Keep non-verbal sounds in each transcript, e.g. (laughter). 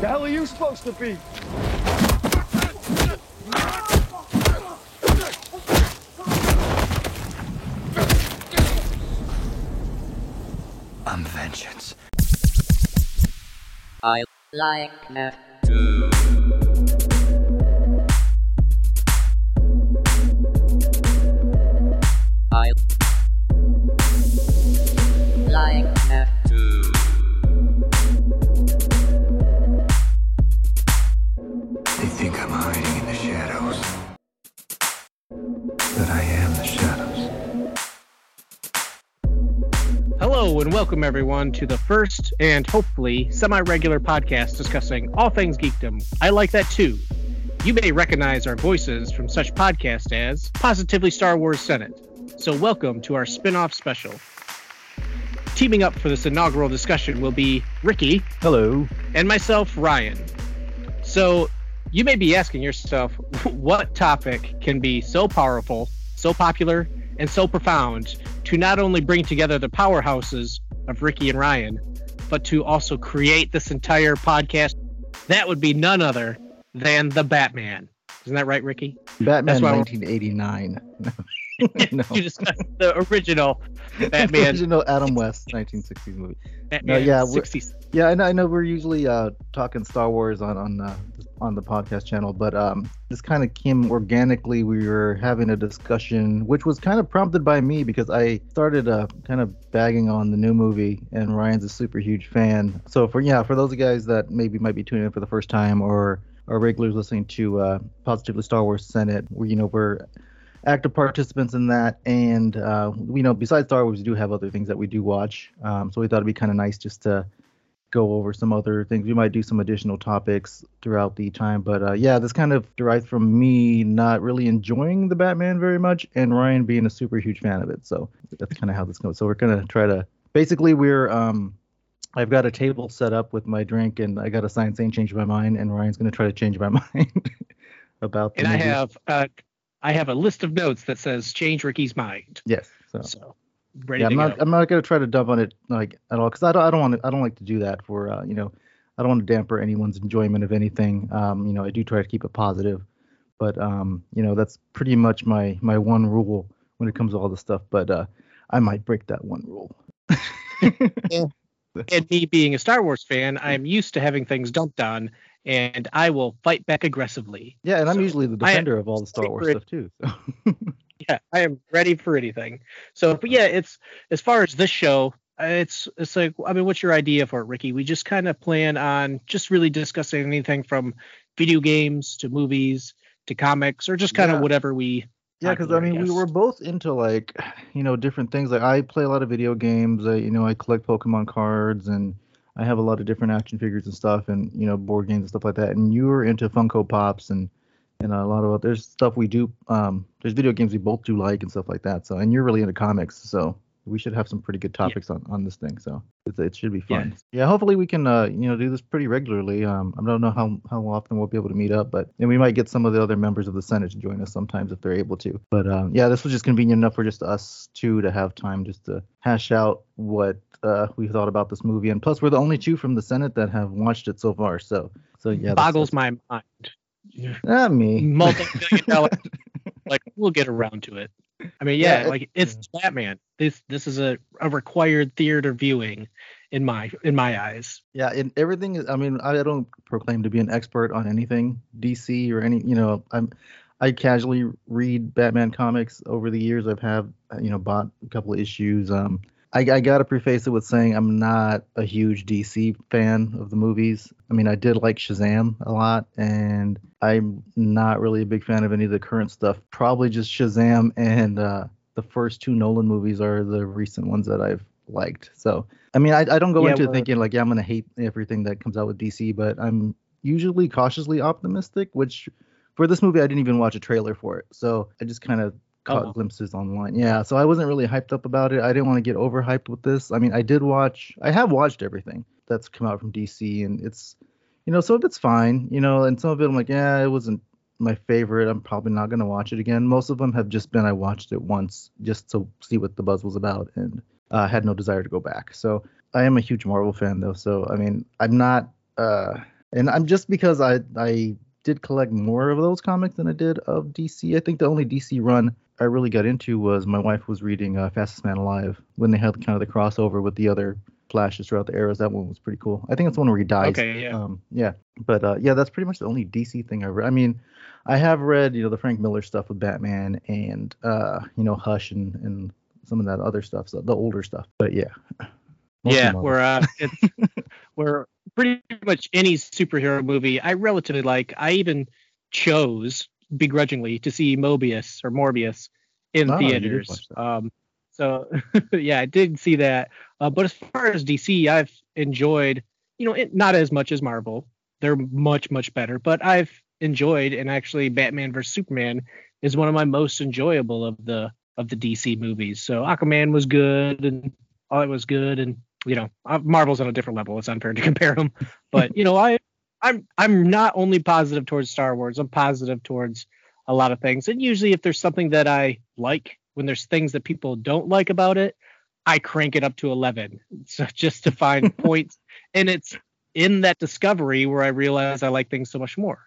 The hell are you supposed to be? I'm vengeance. I like that. Welcome everyone to the first and hopefully semi-regular podcast discussing all things geekdom. I like that too. You may recognize our voices from such podcasts as Positively Star Wars Senate. So welcome to our spin-off special. Teaming up for this inaugural discussion will be Ricky Hello. and myself, Ryan. So you may be asking yourself, (laughs) what topic can be so powerful, so popular, and so profound to not only bring together the powerhouses of Ricky and Ryan, but to also create this entire podcast? That would be none other than the Batman. Isn't that right, Ricky? Batman That's 1989. (laughs) no. You discussed the original (laughs) Batman. Original Adam West 1960s movie. Batman yeah, we're- 60s. Yeah, I know, I know we're usually uh, talking Star Wars on on uh, on the podcast channel, but um, this kind of came organically. We were having a discussion, which was kind of prompted by me because I started uh, kind of bagging on the new movie, and Ryan's a super huge fan. So for yeah, for those of you guys that maybe might be tuning in for the first time or are regulars listening to uh, Positively Star Wars Senate, where you know we're active participants in that. And uh, we know besides star wars we do have other things that we do watch. Um, so we thought it'd be kind of nice just to go over some other things. We might do some additional topics throughout the time but uh, yeah this kind of derives from me not really enjoying the batman very much and ryan being a super huge fan of it. So that's kind of how this goes. So we're gonna try to basically we're um I've got a table set up with my drink, and I got a sign saying "change my mind," and Ryan's gonna try to change my (laughs) mind about. The And I have uh, I have a list of notes that says change Ricky's mind. yes. So So ready yeah, to I'm go. not. I'm not gonna try to dump on it like at all because I don't. I don't want to. I don't like to do that for. Uh, you know, I don't want to damper anyone's enjoyment of anything. Um, you know, I do try to keep it positive, but um, you know, that's pretty much my my one rule when it comes to all this stuff. But uh, I might break that one rule. (laughs) (laughs) and me being a Star Wars fan, I'm used to having things dumped on, and I will fight back aggressively. Yeah, and I'm So, usually the defender of all the Star Wars stuff too. So. (laughs) Yeah, I am ready for anything. So, but yeah, it's as far as this show, it's it's like I mean, what's your idea for it, Ricky? We just kind of plan on just really discussing anything from video games to movies to comics, or just kind of whatever we. Yeah, because I mean, we were both into like, you know, different things. Like I play a lot of video games. I, you know, I collect Pokemon cards, and I have a lot of different action figures and stuff, and you know, board games and stuff like that. And you're into Funko Pops and and a lot of there's stuff we do. Um, there's video games we both do like and stuff like that. So, and you're really into comics, so we should have some pretty good topics on on this thing. So it, it should be fun. Yeah. hopefully we can uh you know do this pretty regularly. Um, I don't know how how often we'll be able to meet up, but and we might get some of the other members of the Senate to join us sometimes if they're able to. But um, yeah, this was just convenient enough for just us two to have time just to hash out what uh, we thought about this movie, and plus we're the only two from the Senate that have watched it so far. So so yeah, boggles my mind. Not me. Multi-billion dollar. (laughs) like we'll get around to it. I mean, yeah, Yeah, it- like it's Batman. This this is a, a required theater viewing in my in my eyes. Yeah, and everything is. I mean, I don't proclaim to be an expert on anything DC or any. You know, I'm. I casually read Batman comics over the years. I've have you know bought a couple of issues. Um, I, I gotta preface it with saying I'm not a huge DC fan of the movies. I mean, I did like Shazam a lot, and I'm not really a big fan of any of the current stuff. Probably just Shazam and uh, the first two Nolan movies are the recent ones that I've liked. So, I mean, I, I don't go Yeah, into well- thinking like, yeah, I'm gonna hate everything that comes out with DC, but I'm usually cautiously optimistic. Which for this movie, I didn't even watch a trailer for it, so I just kind of caught Oh. glimpses online. Yeah, so I wasn't really hyped up about it. I didn't want to get overhyped with this. I mean, I did watch. I have watched everything that's come out from DC, and it's, you know, some of it's fine, you know, and some of it I'm like, yeah, it wasn't my favorite. I'm probably not gonna watch it again. Most of them have just been I watched it once just to see what the buzz was about, and uh, had no desire to go back. So I am a huge Marvel fan though. So I mean, I'm not. Uh, and I'm just because I I did collect more of those comics than I did of DC. I think the only DC run I really got into was my wife was reading uh, Fastest Man Alive when they had kind of the crossover with the other flashes throughout the eras. That one was pretty cool. I think it's the one where he dies. Okay, yeah. Um, yeah. But uh, yeah, that's pretty much the only DC thing I've read. I mean, I have read you know the Frank Miller stuff with Batman and uh, you know Hush and and some of that other stuff, so the older stuff. But yeah. Mostly yeah, where uh, (laughs) it's where pretty much any superhero movie I relatively like. I even chose begrudgingly to see Mobius or Morbius in did theaters. Um, so (laughs) yeah, I did see that. Uh, but as far as DC, I've enjoyed, you know, it, not as much as Marvel. They're much much better, but I've enjoyed and actually Batman vs Superman is one of my most enjoyable of the of the DC movies. So Aquaman was good and all it was good and you know uh, Marvel's on a different level. It's unfair to (laughs) compare them, but you know I I'm I'm not only positive towards Star Wars. I'm positive towards a lot of things. And usually if there's something that I like, when there's things that people don't like about it, I crank it up to 11. (laughs) So just to find (laughs) points and it's in that discovery where I realize I like things so much more.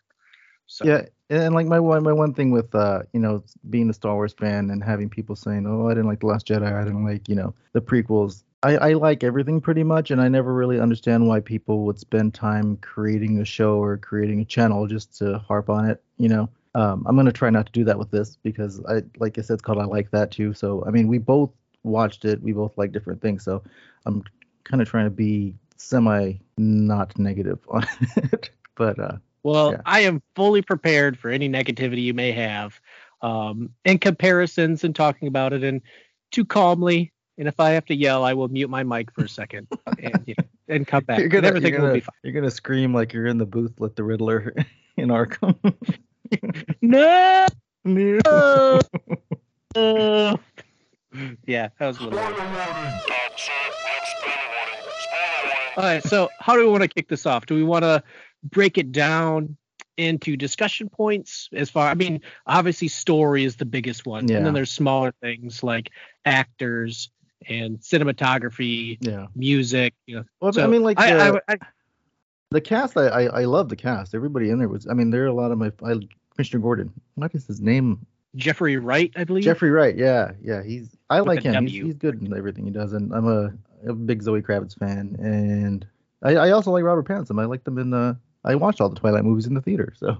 So Yeah, and like my one my one thing with uh you know being a Star Wars fan and having people saying oh I didn't like the Last Jedi I didn't like you know the prequels I I like everything pretty much and I never really understand why people would spend time creating a show or creating a channel just to harp on it you know um I'm gonna try not to do that with this because I like I said it's called I like that too so I mean we both watched it we both like different things so I'm kind of trying to be semi not negative (laughs) on it but uh Well, Yeah. I am fully prepared for any negativity you may have, um, and comparisons and talking about it, and too calmly. And if I have to yell, I will mute my mic for a second and you know, and come back. (laughs) You're gonna, everything you're, will gonna, be fine. you're gonna scream like you're in the booth with the Riddler (laughs) in Arkham. (laughs) No. Uh, yeah, that was a little. All right, so how do we want to kick this off? Do we want to break it down into discussion points as far I mean, obviously story is the biggest one. Yeah. And then there's smaller things like actors and cinematography, yeah. music, you know. Well, I mean, like I, uh, I, I, the cast, I, I love the cast. Everybody in there was. I mean, there are a lot of my. I, Commissioner Gordon. What is his name? Jeffrey Wright, I believe. Jeffrey Wright. Yeah, yeah. He's. I With like him. He's, he's good in everything he does, and I'm a, a big Zoe Kravitz fan, and I, I also like Robert Pattinson. I like them in the. I watched all the Twilight movies in the theater, so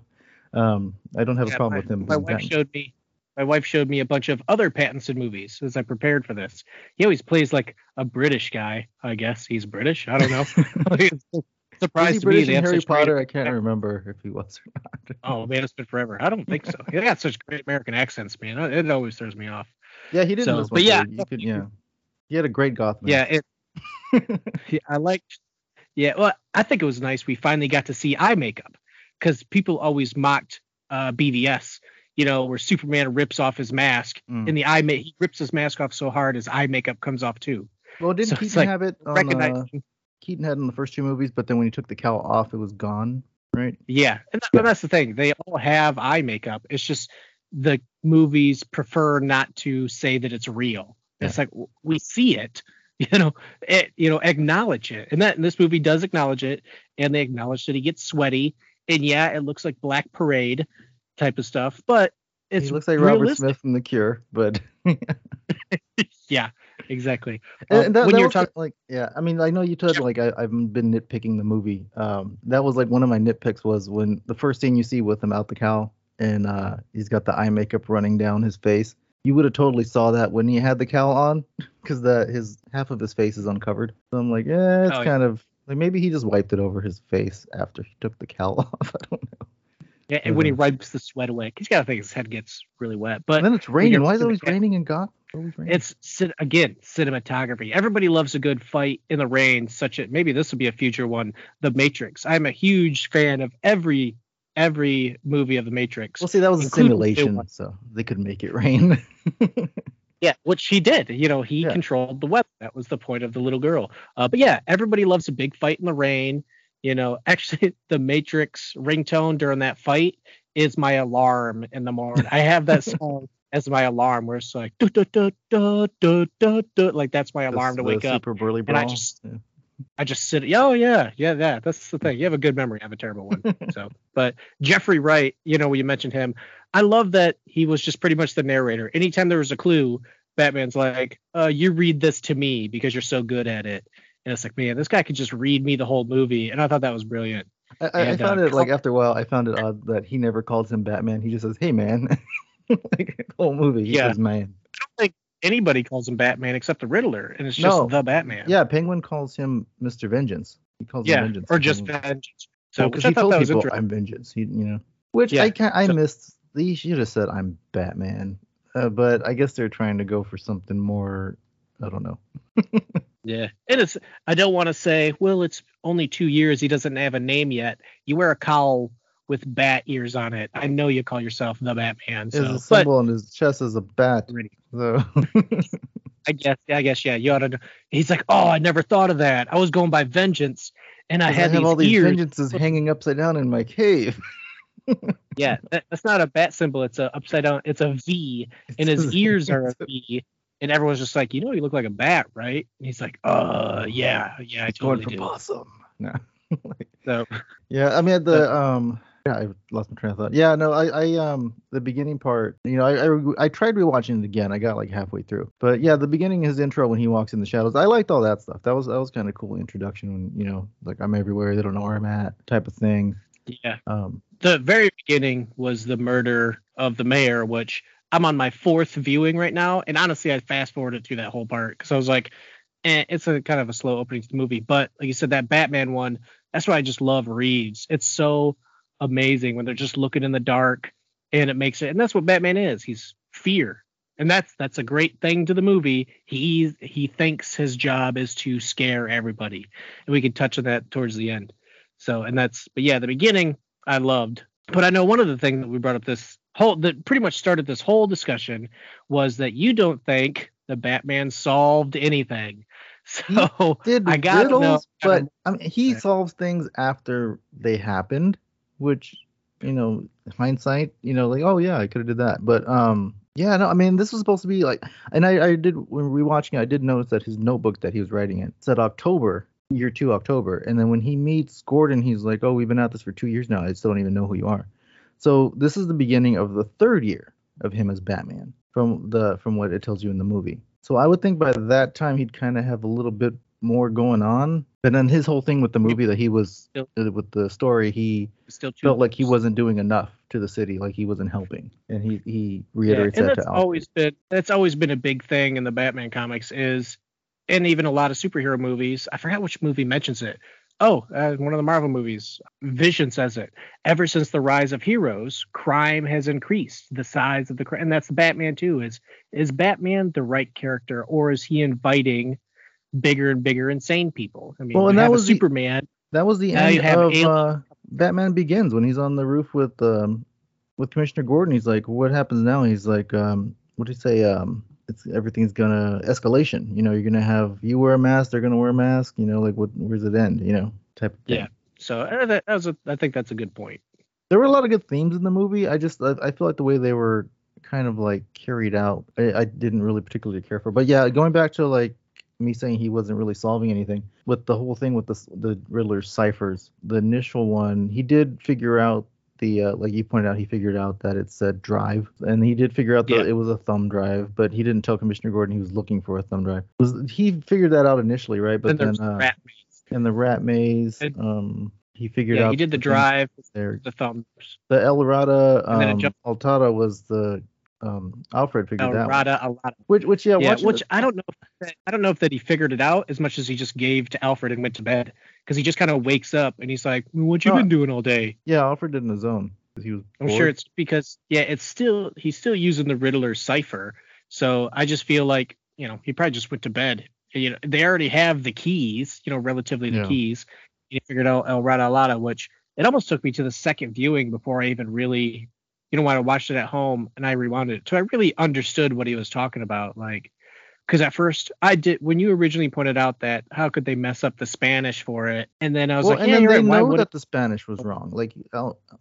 um, I don't have Yeah, a problem my, with him. My wife showed me my wife showed me a bunch of other Pattinson movies as I prepared for this. He always plays like a British guy, I guess. He's British. I don't know. (laughs) (laughs) surprised he to me British they in Harry such great- Potter? I can't remember if he was or not. (laughs) Oh man, it's been forever. I don't think so. They got such great American accents, man. It always throws me off. Yeah, he didn't. So, but yeah, you could, yeah, he had a great Gotham. Yeah, it. yeah, I liked. Yeah, well, I think it was nice. We finally got to see eye makeup because people always mocked uh, BVS. You know, where Superman rips off his mask, Mm. and the eye ma- he rips his mask off so hard his eye makeup comes off too. Well, didn't So Keaton like have it on? Uh, Keaton had it in the first two movies, but then when he took the cowl off, it was gone. Right? yeah, and, that- Yeah. and that's the thing. They all have eye makeup. It's just the movies prefer not to say that it's real. It's like we see it, (laughs) you know, it, you know, acknowledge it, and that and this movie does acknowledge it, and they acknowledge that he gets sweaty, and yeah, it looks like Black Parade type of stuff, but it's he looks like Robert. Smith from The Cure, but (laughs) (laughs) Yeah, exactly. And- Um, and that, when that you're talking, like yeah i mean i know you told Sure. like I, i've been nitpicking the movie um that was like one of my nitpicks was when the first scene you see with him out the cow, and uh he's got the eye makeup running down his face you would have totally saw that when he had the cowl on (laughs) because the his half of his face is uncovered so i'm like yeah it's Oh, yeah. kind of like maybe he just wiped it over his face after he took the cowl off i don't know yeah, and when he wipes the sweat away, he's got to think his head gets really wet. But and then it's raining why is it always raining in gotham It's again cinematography. Everybody loves a good fight in the rain. Such a maybe this will be a future one. The Matrix. I'm a huge fan of every every movie of the Matrix. well see that was a including the simulation so they could make it rain (laughs) yeah, which he did. You know, he Yeah. controlled the weather. That was the point of the little girl. Uh, but yeah, everybody loves a big fight in the rain. You know, (laughs) actually, the Matrix ringtone during that fight is my alarm in the morning. I have that (laughs) song as my alarm, where it's like, duh, duh, duh, like that's my alarm to The wake up. super burly And I just- Yeah. I just sit. Oh yeah, yeah, that. That's the thing. You have a good memory. I have a terrible one. (laughs) so, but Jeffrey Wright, you know, when you mentioned him, I love that he was just pretty much the narrator. Anytime there was a clue, Batman's like, uh, "You read this to me because you're so good at it." And it's like, man, this guy could just read me the whole movie, and I thought that was brilliant. I, I, I And, uh, found it like after a while, I found it odd that he never calls him Batman. He just says, "Hey, man." (laughs) like the whole movie, he Yeah. says, "Man." I don't think anybody calls him Batman except the Riddler, and it's just No. the Batman. Yeah, Penguin calls him Mr. Vengeance. He calls yeah, him Vengeance. or just Penguin. vengeance. So, because I he told people. I'm vengeance. He, you know, which Yeah, I can I so- missed. He should have said I'm Batman, uh, but I guess they're trying to go for something more. I don't know. (laughs) Yeah, and it's. I don't want to say, well, it's only two years. He doesn't have a name yet. You wear a cowl with bat ears on it. I know you call yourself the Batman. His So, but symbol on his chest is a bat. So (laughs) I guess, I guess, yeah, you ought to. know. He's like, oh, I never thought of that. I was going by vengeance, and I I had have these all these ears. vengeances hanging upside down in my cave. (laughs) Yeah, that, that's not a bat symbol. It's a upside down. It's a V, (laughs) and his ears are a V. And everyone's just like, you know, you look like a bat, right? And he's like, uh, yeah, yeah, I totally do. possum. No. (laughs) So, Yeah, I mean the um yeah, I lost my train of thought. Yeah, no, I I um the beginning part, you know, I I, I tried rewatching it again. I got like halfway through. But yeah, the beginning his intro when he walks in the shadows. I liked all that stuff. That was that was kind of cool introduction when, you know, like I'm everywhere, they don't know where I'm at type of thing. yeah. Um the very beginning was the murder of the mayor, which I'm on my fourth viewing right now, and honestly, I fast forwarded through that whole part because I was like, eh, it's a kind of a slow opening to the movie. But like you said, that Batman one, that's why I just love Reeves. It's so amazing when they're just looking in the dark, and it makes it, and that's what Batman is. He's fear, and that's that's a great thing to the movie. He he thinks his job is to scare everybody, and we can touch on that towards the end. So, and that's, but yeah, the beginning I loved. But I know one of the things that we brought up this whole that pretty much started this whole discussion was that you don't think the Batman solved anything. (laughs) So did I gotta know- but I mean he solves things after they happened, which you know, hindsight, you know, like oh yeah, I could have did that. But um yeah, no, I mean this was supposed to be like and I, I did when rewatching it, I did notice that his notebook that he was writing in said October, year two October. And then when he meets Gordon, he's like, Oh, we've been at this for two years now. I still don't even know who you are. So this is the beginning of the third year of him as Batman from the from what it tells you in the movie. So I would think by that time he'd kind of have a little bit more going on. But then his whole thing with the movie that he was Still- uh, with the story, he still felt like he wasn't doing enough to the city, like he wasn't helping, and he he Yeah, reiterates and that that's always been that's always been a big thing in the Batman comics is, and even a lot of superhero movies. I forgot which movie mentions it. Oh, uh, one of the Marvel movies. Vision says it. Ever since the rise of heroes, crime has increased. The size of the crime, and that's the Batman too. Is is Batman the right character, or is he inviting bigger and bigger insane people? I mean, Well, and that was the- Superman. That was the end of uh, Batman Begins when he's on the roof with um with Commissioner Gordon. He's like, "What happens now?" He's like, um, "What do you say? Um, it's everything's gonna escalation. You know, you're gonna have you wear a mask, they're gonna wear a mask. You know, like what? Where's it end? You know, type of thing." Yeah. So uh, that, that was a, I think that's a good point. there were a lot of good themes in the movie. I just I, I feel like the way they were kind of like carried out, I, I didn't really particularly care for. But yeah, going back to like me saying he wasn't really solving anything with the whole thing with the the Riddler's ciphers. The initial one, he did figure out the uh, like you pointed out, he figured out that it said drive, and he did figure out that Yeah. it was a thumb drive, but he didn't tell Commissioner Gordon he was looking for a thumb drive. Was he figured that out initially, right? But then then uh, Rat Maze. in the rat maze, And- um, he figured Yeah, out he did the things drive, there the thumbs. the El Rada And then it um, Altada was the um, Alfred figured El that one. Rada, a lot. Which which yeah, Yeah, which I don't know. If that, I don't know if that he figured it out as much as he just gave to Alfred and went to bed because he just kind of wakes up and he's like, "What you No. been doing all day?" yeah, Alfred did in his own. He was I'm sure it's because yeah, it's still he's still using the Riddler cipher. So I just feel like you know he probably just went to bed. You know they already have the keys. You know relatively the Yeah. keys. He figured out El Rada Lada, which it almost took me to the second viewing before I even really, you know, when I watched it at home and I rewound it, so I really understood what he was talking about. Like, because at first I did when you originally pointed out that how could they mess up the Spanish for it, and then I was well, like, and yeah, then they right. Know that the Spanish was wrong. Like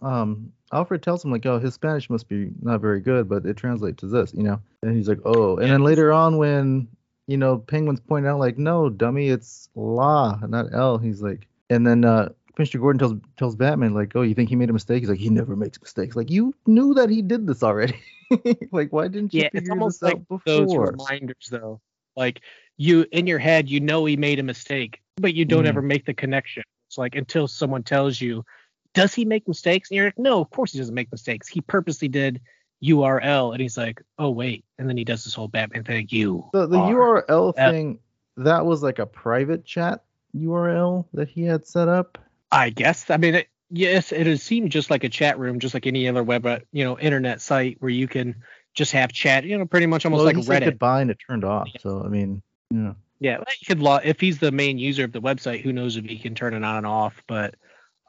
um, Alfred tells him like, "Oh, his Spanish must be not very good, but it translates to this," you know. And he's like, "Oh." And then later on, when you know, Penguin's pointing out like, no, dummy, it's La, not L. He's like, and then uh, Commissioner Gordon tells tells Batman like, oh, you think he made a mistake? He's like, he never makes mistakes. Like you knew that he did this already. (laughs) like why didn't you Yeah, figure it's almost this like out before? those reminders though. Like you in your head, you know he made a mistake, but you don't Mm. ever make the connection. It's like until someone tells you, does he make mistakes? And you're like, no, of course he doesn't make mistakes. He purposely did URL, and he's like, oh wait, and then he does this whole Batman thing. You the the URL thing that was like a private chat URL that he had set up. I guess. I mean, it, yes, it has seemed just like a chat room, just like any other web, uh, you know, internet site where you can just have chat. You know, pretty much almost well, like Reddit. goodbye and it turned off. So I mean, yeah. Yeah, he could lo- if he's the main user of the website. Who knows if he can turn it on and off? But,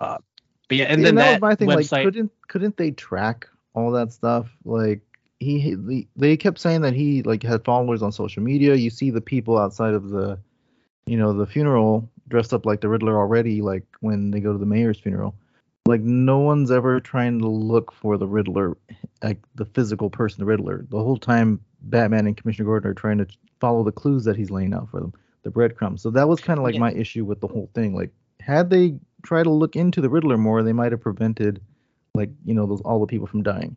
uh, but yeah, and then that, that, my thing. website. Like, couldn't couldn't they track all that stuff? Like he they kept saying that he like had followers on social media. You see the people outside of the, you know, the funeral dressed up like the Riddler already. Like when they go to the mayor's funeral. Like no one's ever trying to look for the Riddler, like the physical person, the Riddler. The whole time, Batman and Commissioner Gordon are trying to follow the clues that he's laying out for them, the breadcrumbs. So that was kind of like Yeah. my issue with the whole thing. Like had they tried to look into the Riddler more, they might have prevented, like you know, those all the people from dying.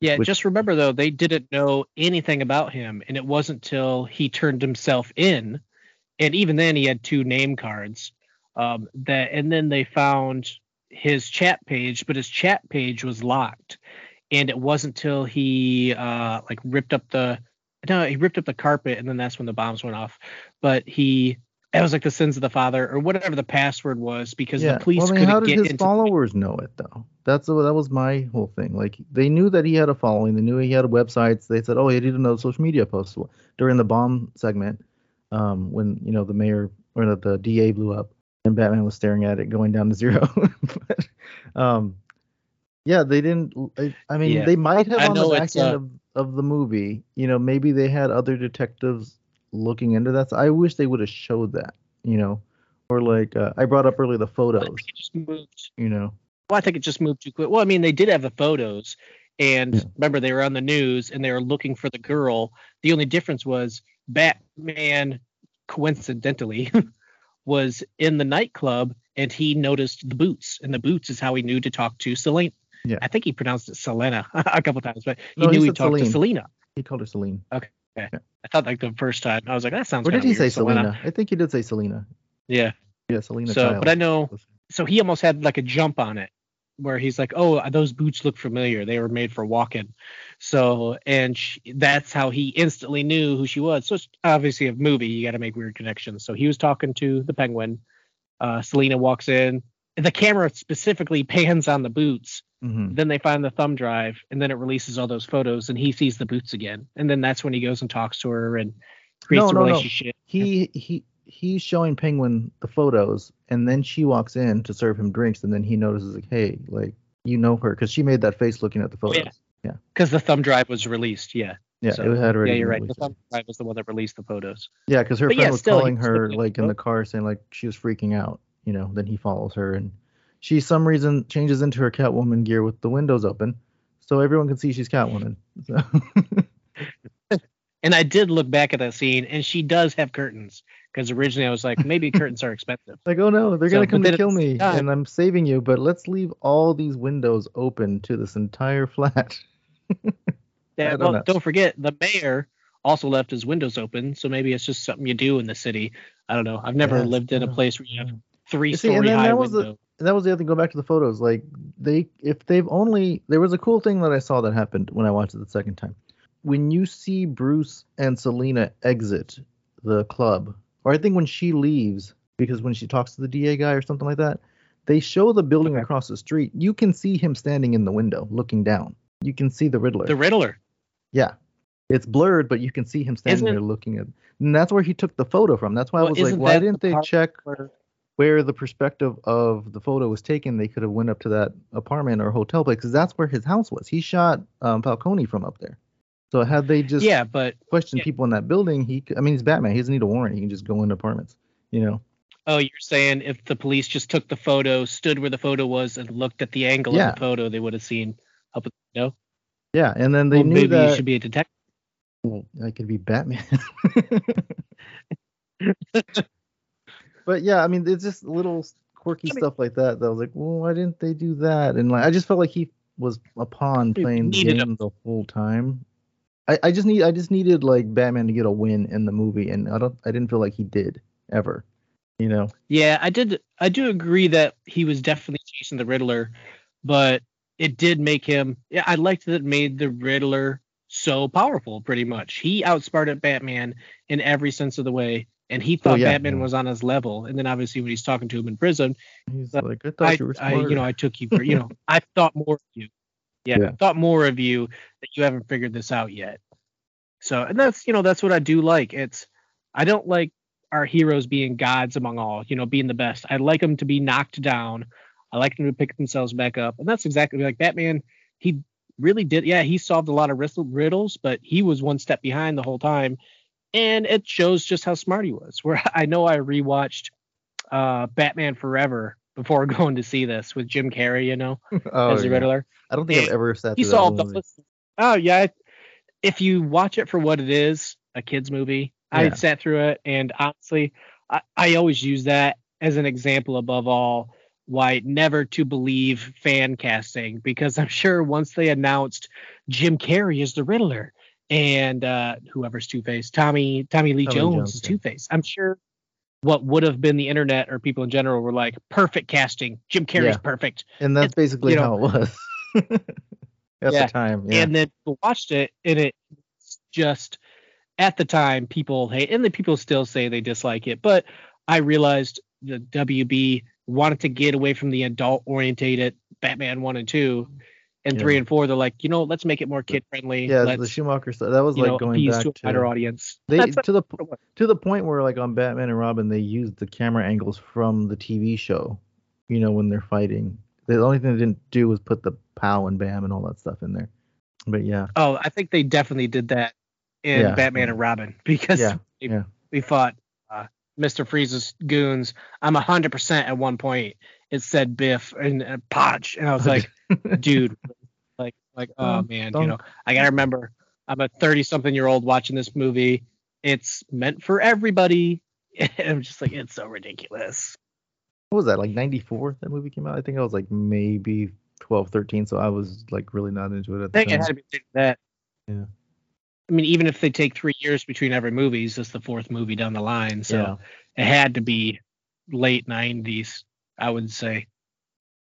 Yeah, Which- just remember though, they didn't know anything about him, and it wasn't till he turned himself in, and even then he had two name cards. Um, that and then they found his chat page, but his chat page was locked, and it wasn't till he uh like ripped up the no, he ripped up the carpet, and then that's when the bombs went off. But he it was like the sins of the father or whatever the password was because the police well, I mean, couldn't how did get his into followers know it though? That's that was my whole thing. Like they knew that he had a following. They knew he had websites. They said, "Oh, he did another social media post during the bomb segment um, when you know the mayor or the, the DA blew up and Batman was staring at it going down to zero. (laughs) but, um, yeah, they didn't. I, I mean, Yeah. they might have I on the back end uh, of, of the movie. You know, maybe they had other detectives looking into that. So I wish they would have showed that. You know, or like uh, I brought up earlier the photos. think it just moved You know. Well, I think it just moved too quick. Well, I mean, they did have the photos, and Yeah. remember they were on the news and they were looking for the girl. The only difference was Batman, coincidentally, (laughs) was in the nightclub and he noticed the boots, and the boots is how he knew to talk to Selena. Yeah. I think he pronounced it Selena (laughs) a couple times, but he No, knew he talked to Selena. He called her Celine. Okay. I thought like the first time I was like, that sounds. Or did he say weird, Selena? I think he did say Selena. Yeah. Yeah, Selena. So, Child. but I know so he almost had like a jump on it where he's like, "Oh, those boots look familiar. They were made for walking." So, and she, that's how he instantly knew who she was. So, it's obviously a movie. You got to make weird connections. So he was talking to the Penguin. Uh, Selina walks in. And the camera specifically pans on the boots. Mhm. Then they find the thumb drive, and then it releases all those photos, and he sees the boots again. And then that's when he goes and talks to her and creates No, a no, no. relationship. he he he's showing Penguin the photos, and then she walks in to serve him drinks, and then he notices like, hey, like you know her because she made that face looking at the Oh, photos. yeah. Because the thumb drive was released. Yeah. Yeah, So, it had already. yeah, you're right. The thumb drive was the one that released the photos. Yeah, because her But friend yeah, was still, calling her like in the car, saying like she was freaking out. You know, then he follows her, and she some reason changes into her Catwoman gear with the windows open, so everyone can see she's Catwoman. So, (laughs) (laughs) And I did look back at that scene, and she does have curtains. Because originally I was like, maybe curtains are expensive. (laughs) like, oh no, they're So, gonna come to kill me, and I'm saving you. But let's leave all these windows open to this entire (laughs) flat. Yeah, don't well, know. don't forget the mayor also left his windows open, so maybe it's just something you do in the city. I don't know. I've never Yes, lived in a place where you have three see, and story then high that was the- And that was the other thing. Go back to the photos. Like they, if they've only, there was a cool thing that I saw that happened when I watched it the second time. When you see Bruce and Selina exit the club, or I think when she leaves, because when she talks to the DA guy or something like that, they show the building across the street. You can see him standing in the window, looking down. You can see the Riddler. The Riddler. yeah, it's blurred, but you can see him standing Isn't there looking at. And that's where he took the photo from. That's why Well, I was like, why didn't they check Where, where the perspective of the photo was taken, they could have went up to that apartment or hotel place because that's where his house was. He shot um, Falcone from up there. So had they just yeah, but questioned yeah. people in that building, he I mean, he's Batman. He doesn't need a warrant. He can just go into apartments. You know? oh, you're saying if the police just took the photo, stood where the photo was, and looked at the angle Yeah. of the photo, they would have seen up the window. Yeah. And then they well, knew maybe that you should be a detective. well, I could be Batman. (laughs) But yeah, I mean, it's just little quirky I mean- stuff like that that I was like, well, why didn't they do that? And like, I just felt like he was a pawn playing the game the whole time. I, I just need I just needed like Batman to get a win in the movie, and I don't I didn't feel like he did ever. You know, Yeah, I did. I do agree that he was definitely chasing the Riddler, but it did make him. Yeah, I liked that it made the Riddler so powerful. Pretty much, he outsmarted Batman in every sense of the way, and he oh, thought Oh, yeah, Batman yeah. was on his level. And then obviously when he's talking to him in prison, he's But like, I thought I, you were I, you know, I took you for, you know, I thought more of you. Yeah, Yeah. I thought more of you that you haven't figured this out yet. So, and that's, you know, that's what I do like. It's, I don't like our heroes being gods among all, you know, being the best. I like them to be knocked down. I like them to pick themselves back up. And that's exactly like Batman. He really did. Yeah, he solved a lot of riddles, but he was one step behind the whole time. And it shows just how smart he was. (laughs) Where I know I rewatched uh, Batman Forever before (laughs) going to see this with Jim Carrey, you know, (laughs) oh, as the yeah. Riddler. I don't think I've ever sat He solved all. Oh yeah, if you watch it for what it is, a kids movie, I sat through it, and honestly, I, I always use that as an example above all why never to believe fan casting because I'm sure once they announced Jim Carrey is the Riddler and uh, whoever's Two Face, Tommy Tommy Lee Tommy Jones, Jones, is. Two Face. I'm sure what would have been the internet or people in general were like perfect casting. Jim Carrey's Yeah. perfect. and that's it's, basically you know- how it was (laughs) at Yeah. the time. Yeah. and then watched it and it just at the time people hate and the people still say they dislike it but i realized the wb wanted to get away from the adult orientated batman 1 and 2 and 3 and 4 they're like you know let's make it more kid friendly yeah, let's the Schumacher stuff that was like know going back to a wider audience they That's to the what it was. to the point where like on Batman and Robin they used the camera angles from the TV show. You know when they're fighting. The only thing they didn't do was put the pow and bam and all that stuff in there. But yeah, oh i think they definitely did that in Yeah. batman and robin (laughs) because Yeah, we, yeah. we fought uh, mr freeze's goons i'm 100% at one point it said biff and uh, podge and i was (laughs) like dude like like oh Dunk, man you know i gotta remember i'm a 30 something year old watching this movie it's meant for everybody (laughs) i'm just like it's so ridiculous what was that like 94 that movie came out? I think I was like maybe 12, 13, so I was like really not into it at i the think it had to be that Yeah. i mean even if they take three years between every movie it's just the fourth movie down the line so Yeah. it had to be late 90s i would say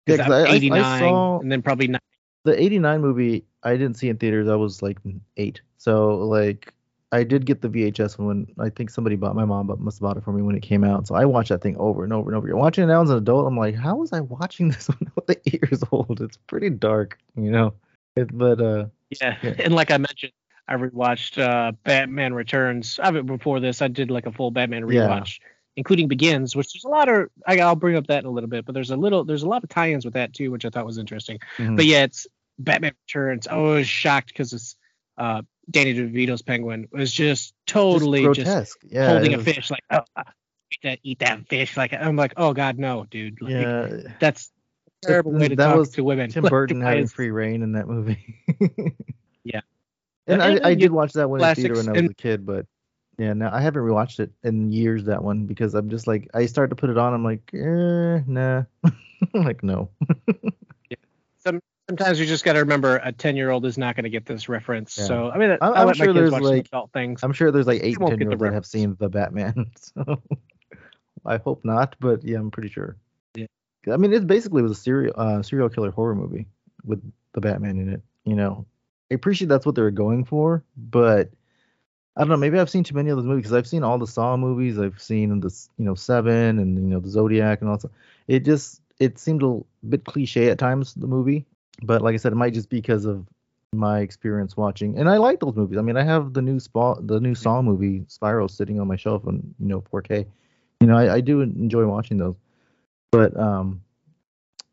Yeah, 'Cause 'cause I- I- I saw- and then probably nine. The 89 movie I didn't see in theaters. I was like eight. So like I did get the VHS when I think somebody bought my mom, but must have bought it for me when it came out. So I watched that thing over and over and over again. Watching it now as an adult, I'm like, how was I watching (laughs) this when I was eight years old? It's pretty dark, you know. It, but uh, Yeah. Yeah. (laughs) And like I mentioned, I rewatched uh, Batman Returns. I before this, I did like a full Batman Yeah. Including Begins, which there's a lot of. I, I'll bring up that in a little bit, but there's a little, there's a lot of tie-ins with that too, which I thought was interesting. mhm. But yeah, it's Batman Returns. I was shocked because it's uh, Danny DeVito's Penguin was just totally just, grotesque. yeah, holding it a fish, like oh, eat that, eat that fish. Like I'm like, oh god, no, dude. Like, Yeah, that's a terrible way to that talk was to women. Tim (laughs) Like, Burton why having free reign in that movie. (laughs) Yeah. And And I, I did watch that one in theater when I was and- a kid, but yeah, now I haven't rewatched it in years. That one because I'm just like I start to put it on. I'm like, eh, nah, (laughs) like no. sometimes you just got to remember a 10 year old is not going to get this reference. Yeah. So, I mean, I'm- I I'm sure kids there's, watch like- adult things. I'm sure there's like eight, ten year olds that have seen the Batman. (laughs) So I hope not, but yeah, I'm pretty sure. Yeah. I mean, it basically was a serial uh, serial killer horror movie with the Batman in it. You know, I appreciate that's what they were going for, but I don't know. Maybe I've seen too many of those movies because I've seen all the Saw movies. I've seen the you know Seven and you know the Zodiac and all that. It just it seemed a bit cliche at times the movie, but like I said, it might just be because of my experience watching. And I like those movies. I mean, I have the new Spa, the new Saw movie Spiral sitting on my shelf on you know 4K. You know, I, I do enjoy watching those, but um,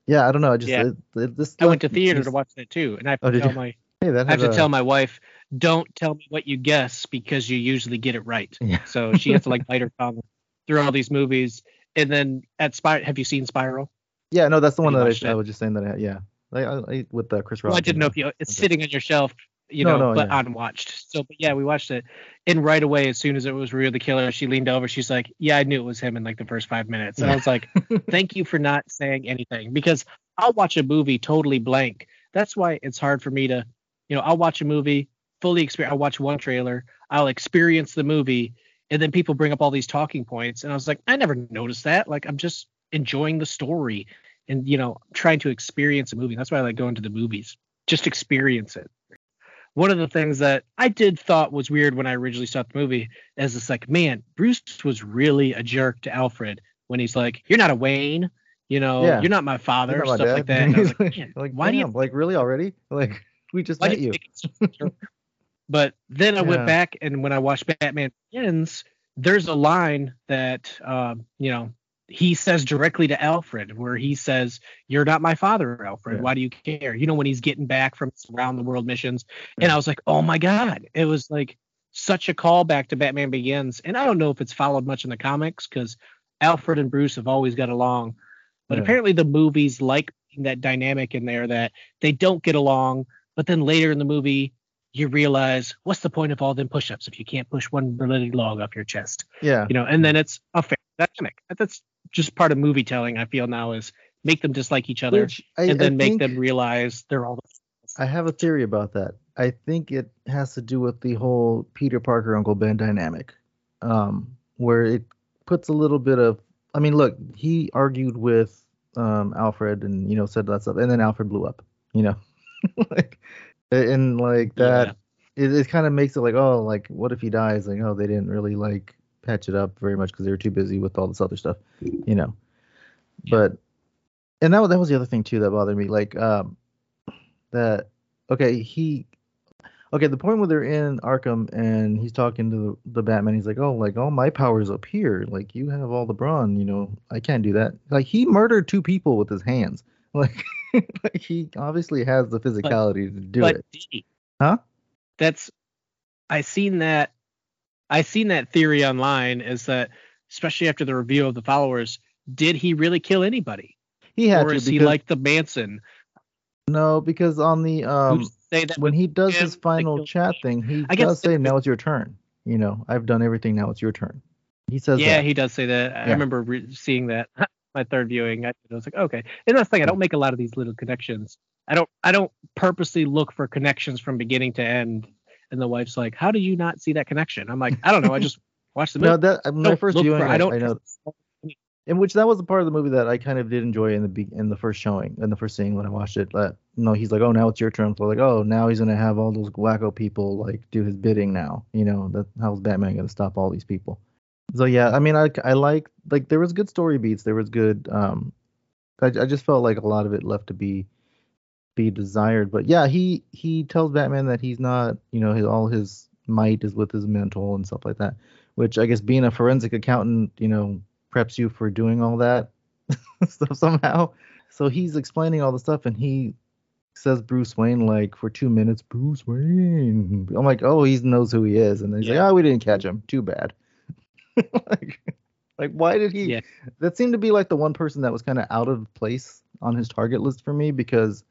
yeah, I don't know. I just Yeah. it, it, this I went to theater makes- to watch that too. And I have Oh, tell my, Hey, that I have has to tell my wife, don't tell me what you guess because you usually get it right. Yeah. So she has to like bite her tongue through all these movies. And then at Spiral, have you seen Spiral? Yeah, no, that's the one that I, I was just saying that. I, yeah, I, I, with uh, Chris Rock. Well, I didn't know if you, it's Okay. sitting on your shelf. you know, no, but yeah. unwatched. So, but yeah, we watched it, and right away, as soon as it was real the killer, she leaned over. She's like, "Yeah, I knew it was him in like the first five minutes." And I was like, (laughs) "Thank you for not saying anything," because I'll watch a movie totally blank. That's why it's hard for me to, you know, I'll watch a movie fully experience. I'll watch one trailer, I'll experience the movie, and then people bring up all these talking points, and I was like, I never noticed that. Like, I'm just enjoying the story, and you know, trying to experience a movie. That's why I like going to the movies. Just experience it one of the things that I did thought was weird when I originally saw the movie is it's like, man, Bruce was really a jerk to Alfred when he's like, "You're not a Wayne, you know, Yeah. you're not my father," not my stuff dad. like that. And I was like, (laughs) like, why do you like really already? (laughs) Like we just why met you you. (laughs) But then I Yeah. went back and when I watched Batman Begins, there's a line that um, you know he says directly to Alfred, where he says, "You're not my father, Alfred. Yeah. Why do you care?" You know, when he's getting back from around the world missions, and I was like, "Oh my god!" It was like such a callback to Batman Begins, and I don't know if it's followed much in the comics because Alfred and Bruce have always got along, but Yeah. apparently the movies like that dynamic in there that they don't get along, but then later in the movie you realize what's the point of all them push-ups if you can't push one bloody log off your chest Yeah. you know and then it's a fair dynamic that's just part of movie telling i feel now is make them dislike each other I, and then I make them realize they're all The- I have a theory about that. I think it has to do with the whole Peter Parker Uncle Ben dynamic, um, where it puts a little bit of. I mean, look, he argued with um, Alfred and you know said that stuff, and then Alfred blew up. You know, (laughs) like and like that. It, it kind of makes it like, oh, like what if he dies? Like, oh, they didn't really like patch it up very much because they were too busy with all this other stuff, you know. But and that was that was the other thing too that bothered me. Like, um, that okay, he okay, the point where they're in Arkham and he's talking to the, the Batman, he's like, Oh, like all my powers up here. Like you have all the brawn, you know, I can't do that. Like he murdered two people with his hands. (laughs) Like (laughs) like he obviously has the physicality to do but it. he? Huh? That's I seen that I seen that theory online is that especially after the review of the followers, did he really kill anybody? He had or to is he like the Manson? no, because on the um say that when he does his final chat me? thing, he I does say, "Now it's your turn." You know, I've done everything. Now it's your turn. He says yeah, that. he does say that. I remember re- seeing that (laughs) my third viewing. I, I was like, okay. And that's the thing. I don't make a lot of these little connections. I don't. I don't purposely look for connections from beginning to end. And the wife's like, "How do you not see that connection?" I'm like, "I don't know. I just (laughs) watched the movie." no, that uh, my first viewing, for- I, I don't. I know, (laughs) in which that was the part of the movie that I kind of did enjoy in the be- in the first showing, in the first scene when I watched it. That you know, he's like, "Oh, now it's your turn." So like, "Oh, now he's gonna have all those wacko people like do his bidding now." You know, that how's Batman gonna stop all these people? So yeah, I mean, I I like like there was good story beats, there was good. Um, I I just felt like a lot of it left to be be desired. But yeah, he he tells Batman that he's not, you know, his all his might is with his mental and stuff like that. Which I guess being a forensic accountant, you know, preps you for doing all that (laughs) stuff somehow. So he's explaining all the stuff, and he says Bruce Wayne like for two minutes, Bruce Wayne. I'm like, oh, he knows who he is, and then he's Yeah. like, oh, we didn't catch him. Too bad. (laughs) like, like why did he? Yeah. That seemed to be like the one person that was kind of out of place on his target list for me because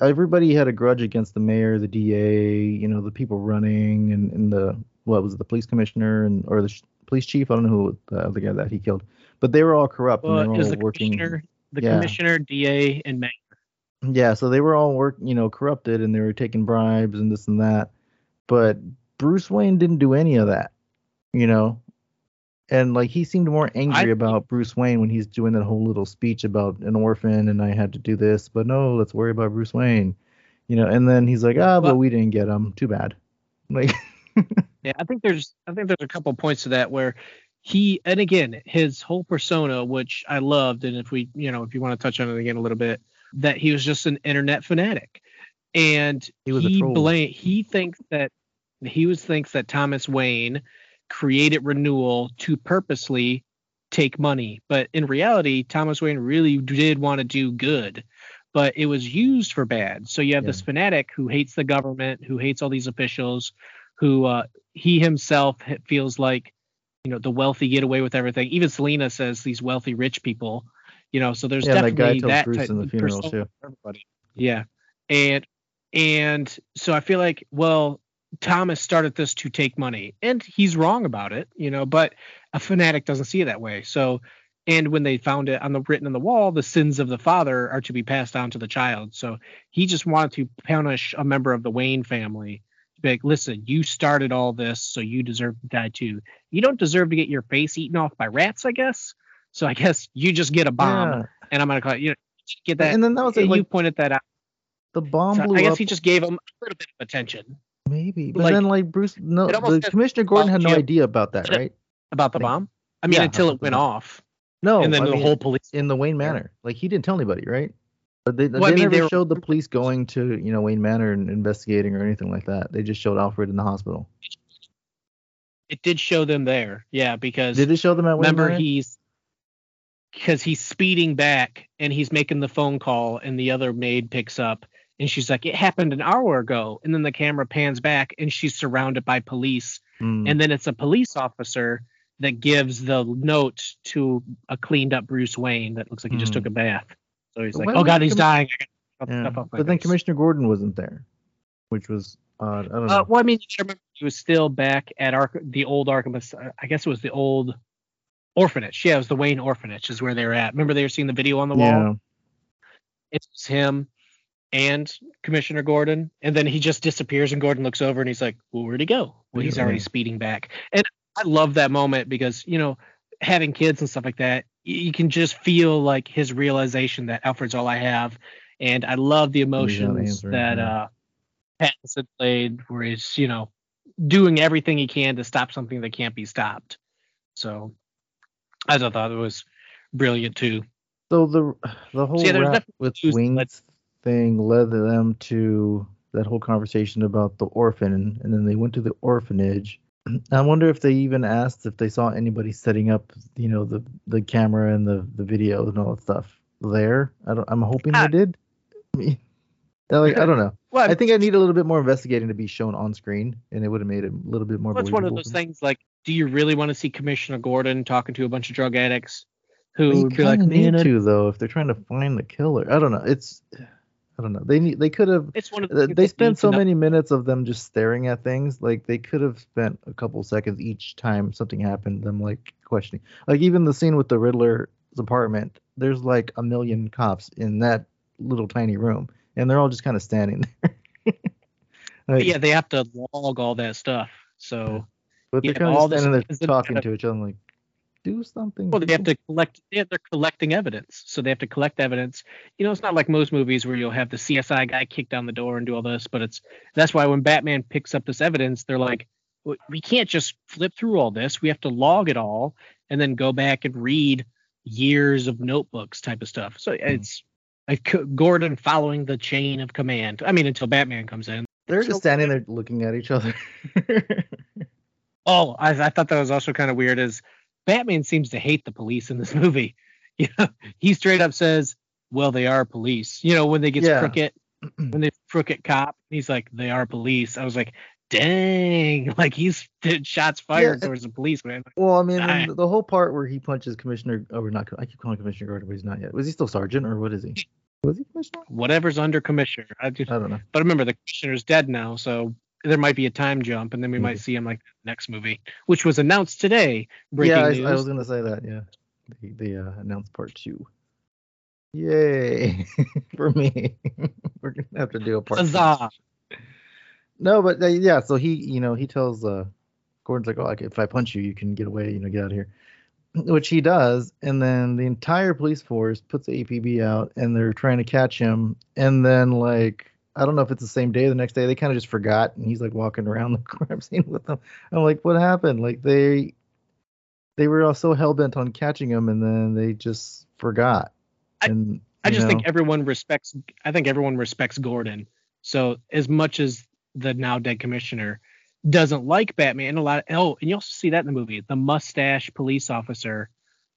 everybody had a grudge against the mayor, the DA, you know, the people running, and, and the what was it, the police commissioner and or the sh- police chief. I don't know who the other guy that he killed, but they were all corrupt and they were all the working. commissioner, the yeah. commissioner, DA, and mayor. Yeah, so they were all work, you know, corrupted and they were taking bribes and this and that. But Bruce Wayne didn't do any of that, you know. And like he seemed more angry I- about Bruce Wayne when he's doing that whole little speech about an orphan and I had to do this, but no, let's worry about Bruce Wayne. You know, and then he's like, "Ah, but Well- we didn't get him. Too bad." (laughs) Like (laughs) Yeah, I think there's I think there's a couple points to that where he and again his whole persona, which I loved, and if we you know if you want to touch on it again a little bit, that he was just an internet fanatic, and He was a he troll. blame he thinks that he was thinks that Thomas Wayne created Renewal to purposely take money, but in reality, Thomas Wayne really did want to do good. But it was used for bad. So you have this fanatic who hates the government, who hates all these officials, who uh, he himself feels like you know the wealthy get away with everything even selina says these wealthy rich people you know so there's yeah, that guy definitely tells that Bruce type in the funeral too. everybody yeah and And so I feel like, well, Thomas started this to take money, and he's wrong about it, you know. But a fanatic doesn't see it that way. So, and when they found it on the written on the wall, the sins of the father are to be passed on to the child. So he just wanted to punish a member of the Wayne family. Be like, listen, you started all this, so you deserve to die too. You don't deserve to get your face eaten off by rats, I guess. So I guess you just get a bomb, Yeah. and I'm gonna call it, you know, get that. and then that was you it, like pointed that out. the bomb So blew I guess up. he just gave him a little bit of attention maybe, but like- then like Bruce, no, the has Commissioner Gordon had no Jim- idea about that, right? about the bomb. I mean, yeah, until it went bomb. off, No, and then I the mean, whole police. in the Wayne Manor, like he didn't tell anybody, right? But they, Well, I mean, never they were- showed the police going to you know Wayne Manor and investigating or anything like that. They just showed Alfred in the hospital. It did show them there, yeah, because Did it show them at Wayne remember Manor? he's because he's speeding back and he's making the phone call, and the other maid picks up and she's like, "It happened an hour ago," and then the camera pans back and she's surrounded by police, Hmm. and then it's a police officer that gives the note to a cleaned up Bruce Wayne that looks like he just Hmm. took a bath. So he's But like, "Oh God, he's commi- dying." Yeah. stuff off my But then. Commissioner Gordon wasn't there, which was odd. I don't know. Uh, well, I mean, you gotta remember he was still back at Ark- the old Arkham. As- I guess it was the old orphanage. Yeah, it was the Wayne orphanage is where they were at. Remember they were seeing the video on the wall. yeah. It's him and Commissioner Gordon, and then he just disappears, and Gordon looks over and he's like, "Well, where'd he go?" Well, he's already speeding back, and I love that moment because you know, having kids and stuff like that, you can just feel like his realization that Alfred's all I have, and I love the emotions that yeah. uh Pattinson played, where he's you know doing everything he can to stop something that can't be stopped. So, I thought it was brilliant too. So the the whole yeah, there's rap with wings thing led them to that whole conversation about the orphan, and then they went to the orphanage. (clears throat) I wonder if they even asked if they saw anybody setting up, you know, the the camera and the the video and all that stuff there. I don't. I'm hoping Ah. they did. (laughs) I like, I don't know. (laughs) Well, I think I need a little bit more investigating to be shown on screen, and it would have made it a little bit more. Well, it's one of those things like, do you really want to see Commissioner Gordon talking to a bunch of drug addicts who But you would be like, kind of need to though if they're trying to find the killer. I don't know. It's I don't know. They need. They could have. it's one of the Uh, They that spend so know- many minutes of them just staring at things. Like they could have spent a couple seconds each time something happened. Them like questioning. Like even the scene with the Riddler's apartment. There's like a million cops in that little tiny room, and they're all just kind of standing (laughs) there. Like, Yeah, they have to log all that stuff. So, but they're yeah, kind all of this- standing there is it talking kind to each other. Like, do something. well, they have to collect. Yeah, they're collecting evidence. So they have to collect evidence. You know, it's not like most movies where you'll have the CSI guy kick down the door and do all this. But it's that's why when Batman picks up this evidence, they're like, we can't just flip through all this. We have to log it all and then go back and read years of notebooks type of stuff. So hmm. it's like C- Gordon following the chain of command. I mean, until Batman comes in. They're just standing there looking at each other. (laughs) Oh, I, I thought that was also kind of weird. Is Batman seems to hate the police in this (laughs) movie? You know, he straight up says, "Well, they are police." You know, when they get Yeah. crooked, (clears throat) when they crooked cop, he's like, "They are police." I was like, "Dang!" (laughs) Like he's did shots fired Yeah, towards the policeman. Well, I mean, I- the whole part where he punches Commissioner, oh, we're not. I keep calling Commissioner Gordon, but he's not yet. Was he still Sergeant or what is he? Was he Commissioner? Whatever's under commissioner. I just, I don't know. but remember, the commissioner's dead now, so there might be a time jump, and then we Mhm. might see him like next movie, which was announced today. Breaking yeah, I, news. I was gonna say that. Yeah, they, they uh, announced part two. Yay (laughs) for me! (laughs) we're gonna have to do a part. two. No, but uh, yeah, so he, you know, he tells uh, Gordon's like, oh, like, if I punch you, you can get away, you know, get out of here. (clears throat) Which he does, and then the entire police force puts the APB out, and they're trying to catch him. And then, like, I don't know if it's the same day or the next day, they kind of just forgot, and he's like walking around the (laughs) crime scene with them. I'm like, what happened? Like they, they were all so hell bent on catching him, and then they just forgot. I- and I you just know, think everyone respects. I think everyone respects Gordon. So as much as the now dead commissioner doesn't like Batman, a lot. Of, oh, and you also see that in the movie, the mustache police officer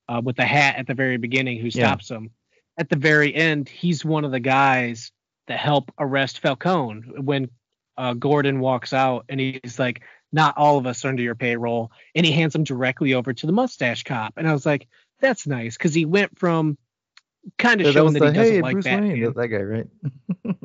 uh, with the hat at the very beginning who Yeah. stops him. At the very end, he's one of the guys that help arrest Falcone when uh, Gordon walks out, and he's like, "Not all of us are under your payroll," and he hands him directly over to the mustache cop. And I was like, "That's nice," because he went from kind of Yeah, showing was that, the he doesn't hey like Bruce Batman. Wayne, that, that guy, right? (laughs)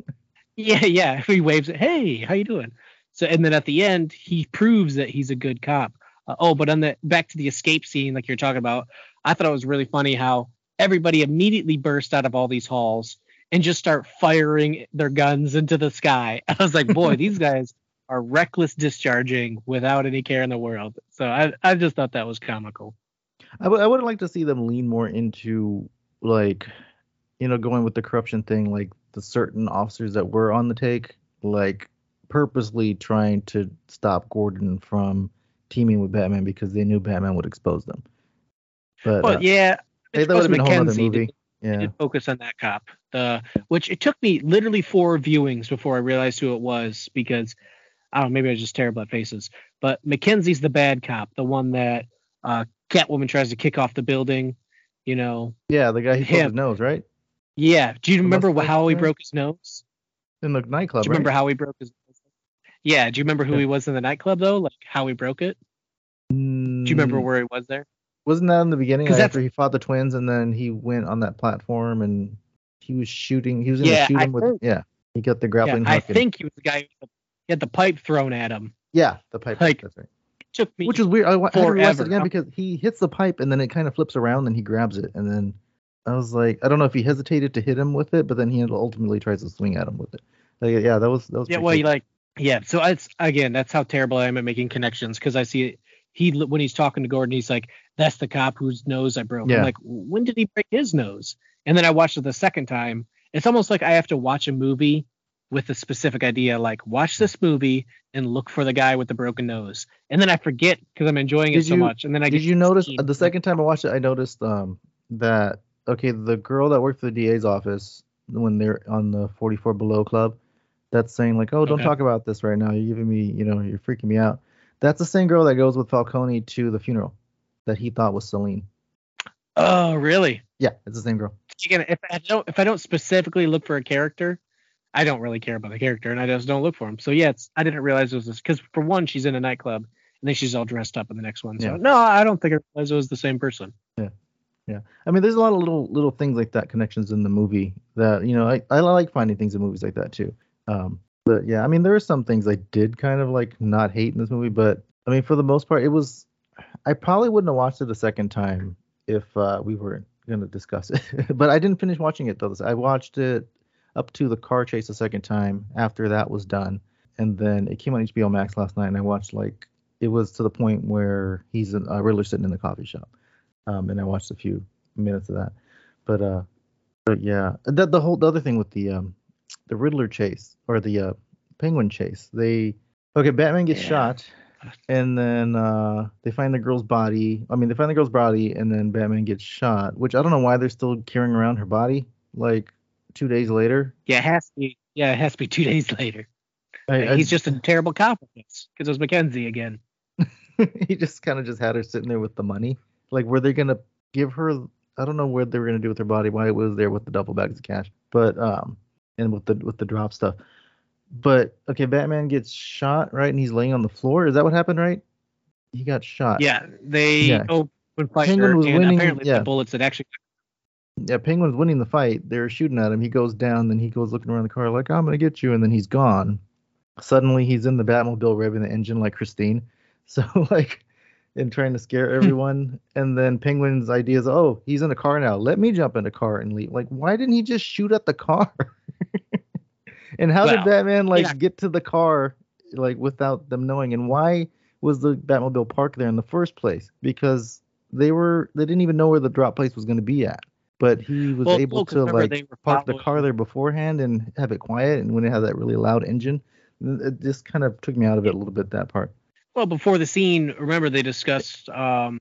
Yeah, yeah. (laughs) He waves it. Hey, how you doing? So, and then at the end, he proves that he's a good cop. Uh, oh, but on the back to the escape scene, like you're talking about, I thought it was really funny how everybody immediately burst out of all these halls and just start firing their guns into the sky. (laughs) I was like, boy, (laughs) these guys are reckless discharging without any care in the world. So I, I just thought that was comical. I would I would like to see them lean more into like, you know, going with the corruption thing, like the certain officers that were on the take, like purposely trying to stop Gordon from teaming with Batman because they knew Batman would expose them. But Well, uh, yeah, hey, it's that would have been a whole other movie. Yeah. did focus on that cop. The which it took me literally four viewings before I realized who it was because I don't know, maybe I was just terrible at faces. But Mackenzie's the bad cop, the one that uh, Catwoman tries to kick off the building. You know, Yeah, the guy who broke his nose, right? yeah. Do you The remember how he broke his nose? In the nightclub, Do you remember right? how he broke his? nose? Yeah. Do you remember who Yeah. he was in the nightclub though? Like how he broke it? Do you remember Mm, where he was there? Wasn't that in the beginning like, after he fought the twins and then he went on that platform and he was shooting? He was going to Yeah, shoot I with yeah. He got the Yeah, grappling I hook. and- think he was the guy who had the pipe thrown at him. yeah, the pipe. like, that's right. Took me Which is weird. I, I had to rewatch forever. it again because he hits the pipe and then it kind of flips around and he grabs it and then I was like, I don't know if he hesitated to hit him with it, but then he ultimately tries to swing at him with it. Like, yeah, that was that was. Yeah, well, cool. like, yeah. So it's again, that's how terrible I am at making connections because I see it. He when he's talking to Gordon, he's like, "That's the cop whose nose I broke." Yeah. I'm like, when did he break his nose? And then I watched it the second time. It's almost like I have to watch a movie with a specific idea, like watch this movie and look for the guy with the broken nose, and then I forget because I'm enjoying it so you- much. And then I Did you notice the second time I watched it? I noticed um that okay, the girl that worked for the DA's office when they're on the 44 Below Club, that's saying like, oh, don't Okay. talk about this right now. You're giving me, you know, you're freaking me out. That's the same girl that goes with Falcone to the funeral that he thought was Selina. Oh, really? Yeah, it's the same girl. Again, if I don't if I don't specifically look for a character, I don't really care about the character, and I just don't look for him. So yeah, it's I didn't realize it was this because for one, she's in a nightclub, and then she's all dressed up in the next one. So Yeah. no, I don't think I realized it was the same person. Yeah, yeah. I mean, there's a lot of little little things like that connections in the movie that you know I, I like finding things in movies like that too. Um, but yeah, I mean, there are some things I did kind of like not hate in this movie, but I mean, for the most part, it was. I probably wouldn't have watched it a second time if uh, we weren't going to discuss it. (laughs) but I didn't finish watching it though. I watched it up to the car chase a second time after that was done, and then it came on HBO Max last night, and I watched like it was to the point where he's a uh, sitting in the coffee shop um, and I watched a few minutes of that. But uh, but yeah, the the whole the other thing with the um the Riddler chase or the uh, Penguin chase, they okay, Batman gets Yeah. shot, and then uh they find the girl's body. I mean, they find the girl's body, and then Batman gets shot. Which I don't know why they're still carrying around her body like two days later. Yeah, it has to be. Yeah, it has to be two (laughs) days later. I, I He's just a terrible cop because it was Mackenzie again. (laughs) he just kind of just had her sitting there with the money. Like, were they gonna give her? I don't know what they were gonna do with her body. Why it was there with the double bags of cash, but um, and with the with the drop stuff. But okay, Batman gets shot right, and he's laying on the floor. Is that what happened? Right? He got shot. Yeah, they Yeah. Oh, open fire, Penguin was and winning, apparently yeah. the bullets that actually. Yeah, Penguin's winning the fight. They're shooting at him. He goes down, then he goes looking around the car like, "I'm gonna get you," and then he's gone. Suddenly, he's in the Batmobile revving the engine like Christine. (laughs) So like, and trying to scare everyone. (laughs) and then Penguin's idea is, "Oh, he's in a car now. Let me jump in a car and leave." Like, why didn't he just shoot at the car? (laughs) and how did Batman like yeah. get to the car like without them knowing? And why was the Batmobile parked there in the first place? Because they were they didn't even know where the drop place was going to be at. But he was Well, able well, to like park the car there beforehand and have it quiet. And when it had that really loud engine, it just kind of took me out of it a little bit. That part. Well, before the scene, remember they discussed um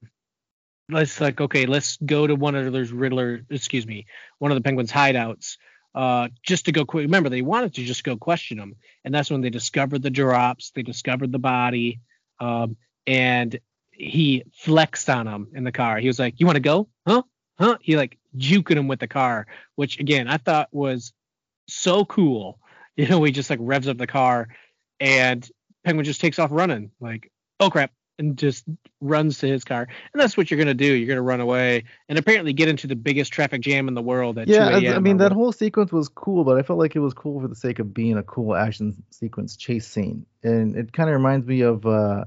let's like okay, let's go to one of those Riddler, excuse me, one of the Penguins hideouts. Uh, just to go quick. Remember, they wanted to just go question him, and that's when they discovered the drops. They discovered the body, um, and he flexed on him in the car. He was like, "You want to go? Huh? Huh?" He like juking him with the car, which again I thought was so cool. (laughs) You know, he just like revs up the car, and Penguin just takes off running. Like, oh crap, and just runs to his car. And that's what you're gonna do. You're gonna run away and apparently get into the biggest traffic jam in the world at Yeah, 2 I, mean that whole sequence was cool, but I felt like it was cool for the sake of being a cool action sequence chase scene, and it kind of reminds me of uh,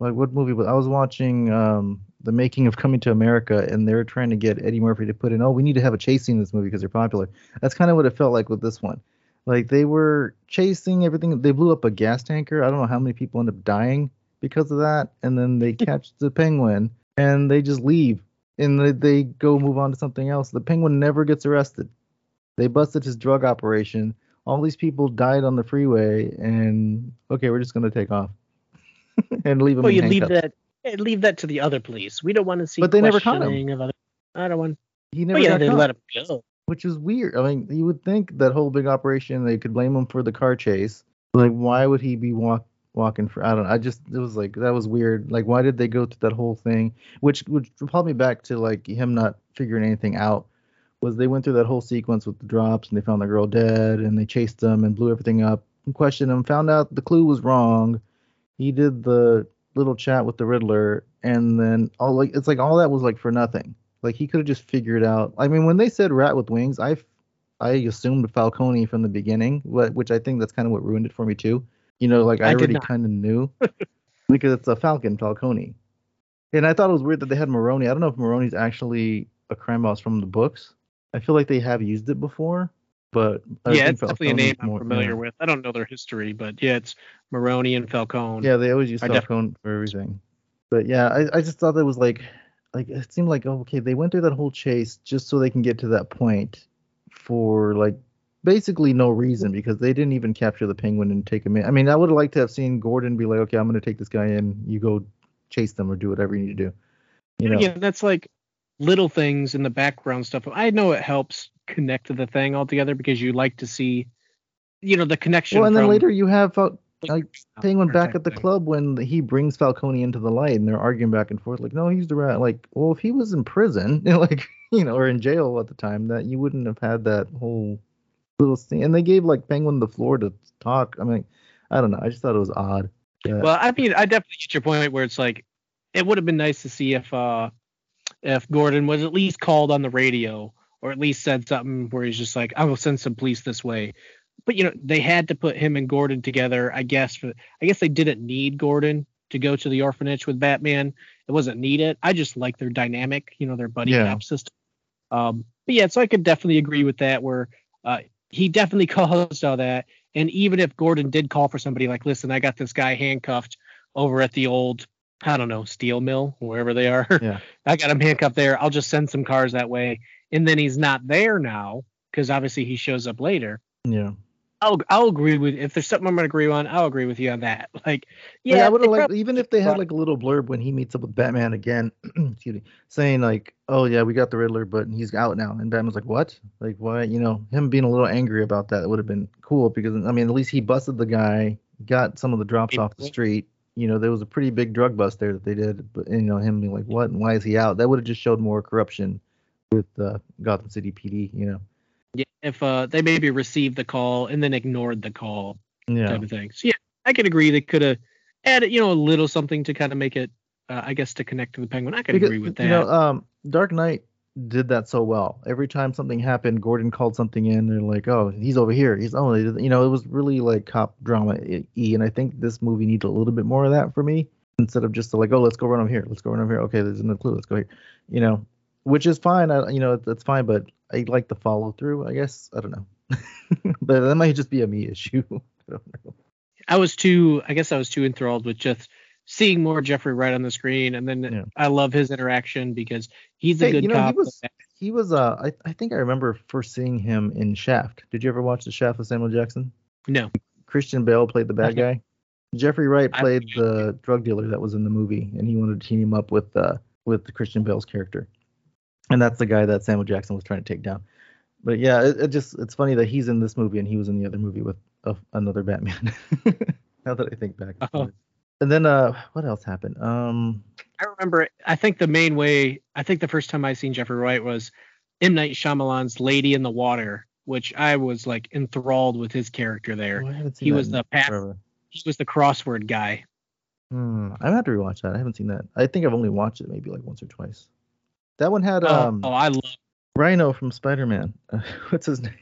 like what movie was I was watching um, the making of Coming to America, and they're trying to get Eddie Murphy to put in, oh, we need to have a chase scene in this movie because they're popular. That's kind of what it felt like with this one. Like they were chasing everything. They blew up a gas tanker. I don't know how many people end up dying because of that, and then they (laughs) catch the penguin and they just leave and they, they go move on to something else. The penguin never gets arrested. They busted his drug operation. All these people died on the freeway, and okay, we're just gonna take off (laughs) and leave them. Well, you leave that leave that to the other police. We don't want to see. But they never caught him. Of other, I don't want. He Oh never yeah, they caught, let him go. Which is weird. I mean, you would think that whole big operation they could blame him for the car chase. Like, why would he be walk walking for? I don't. know. I just it was like that was weird. Like, why did they go through that whole thing? Which which brought me back to like him not figuring anything out. Was they went through that whole sequence with the drops and they found the girl dead and they chased them and blew everything up and questioned him, found out the clue was wrong. He did the little chat with the Riddler and then all like it's like all that was like for nothing. Like he could have just figured out. I mean, when they said rat with wings, I I assumed Falcone from the beginning, wh- which I think that's kind of what ruined it for me too. You know, like I, I already kind of knew (laughs) because it's a Falcon Falcone, and I thought it was weird that they had Maroni. I don't know if Maroni's actually a crime boss from the books. I feel like they have used it before, but I yeah, it's definitely a name I'm more- familiar yeah. with. I don't know their history, but yeah, it's Maroni and Falcone. Yeah, they always use I def- Falcone for everything. But yeah, I, I just thought that was like, like it seemed like okay, they went through that whole chase just so they can get to that point for like basically no reason because they didn't even capture the penguin and take him in. I mean, I would have liked to have seen Gordon be like, okay, I'm gonna take this guy in. You go chase them or do whatever you need to do. You know, Again, that's like little things in the background stuff. I know it helps connect to the thing altogether because you like to see, you know, the connection. well, and then later you have Fal- like Penguin back at the club when he brings Falcone into the light and they're arguing back and forth like, no, he's the rat. Like, well, if he was in prison, (laughs) like, you know, or in jail at the time, that you wouldn't have had that whole little scene. And they gave like Penguin the floor to talk. I mean, I don't know. I just thought it was odd. that- Well, I mean, I definitely get your point where it's like it would have been nice to see if uh if Gordon was at least called on the radio or at least said something where he's just like, I will send some police this way. But you know, they had to put him and Gordon together, I guess for I guess they didn't need Gordon to go to the orphanage with Batman. It wasn't needed. I just like their dynamic, you know, their buddy Yeah. cop system. Um but yeah, so I could definitely agree with that where uh he definitely (laughs) caused all that. And even if Gordon did call for somebody like, listen, I got this guy handcuffed over at the old, I don't know, steel mill, wherever they are. Yeah. (laughs) I got him handcuffed there. I'll just send some cars that way. And then he's not there now because obviously he shows up later. yeah. I'll I'll agree with if there's something I'm gonna agree on, I'll agree with you on that. (laughs) Like, Yeah, yeah, I would have liked even if they had like a little blurb when he meets up with Batman again, (clears throat) excuse me, saying like, "Oh yeah, we got the Riddler, but he's out now," and Batman's like, "What? Like why?" You know, him being a little angry about that would have been cool because I mean, at least he busted the guy, got some of the drops off the street. You know, there was a pretty big drug bust there that they did, but you know, him being like, "What? And why is he out?" That would have just showed more corruption with uh, Gotham City PD. You know. Yeah, if uh they maybe received the call and then ignored the call Yeah. type of thing. So yeah, I can agree they could have added, you know, a little something to kind of make it uh, I guess to connect to the penguin. I could Because, agree with that. You know, um, Dark Knight did that so well. Every time something happened, Gordon called something in. They're like, "Oh, he's over here. He's oh, you know." It was really like cop drama e, and I think this movie needs a little bit more of that for me instead of just like, "Oh, let's go run over here. Let's go run over here. Okay, there's no clue. Let's go here." You know, which is fine. I, you know, that's fine, but I like the follow through. I guess I don't know, (laughs) but that might just be a me issue. (laughs) I don't know. I was too I guess I was too enthralled with just seeing more Jeffrey Wright on the screen and then Yeah. I love his interaction because he's a Hey, good you know, he was- He was uh, I, I think I remember first seeing him in Shaft. Did you ever watch the Shaft with Samuel Jackson? no. Christian Bale played the bad Okay. guy. Jeffrey Wright played the drug dealer that was in the movie, and he wanted to team him up with uh with Christian Bale's character, and that's the guy that Samuel Jackson was trying to take down. But yeah, it, it just it's funny that he's in this movie and he was in the other movie with uh, another Batman. (laughs) now that I think back. Oh. And then uh, what else happened? Um, I remember I think the main way I think the first time I seen Jeffrey Wright was M. Night Shyamalan's Lady in the Water, which I was like enthralled with his character there. oh, He that was the path he was the crossword guy. Hmm, I have to rewatch that. I haven't seen that. I think I've only watched it maybe like once or twice. That one had Oh, um oh, I love. Rhino from Spider Man. Uh, (laughs) what's his name?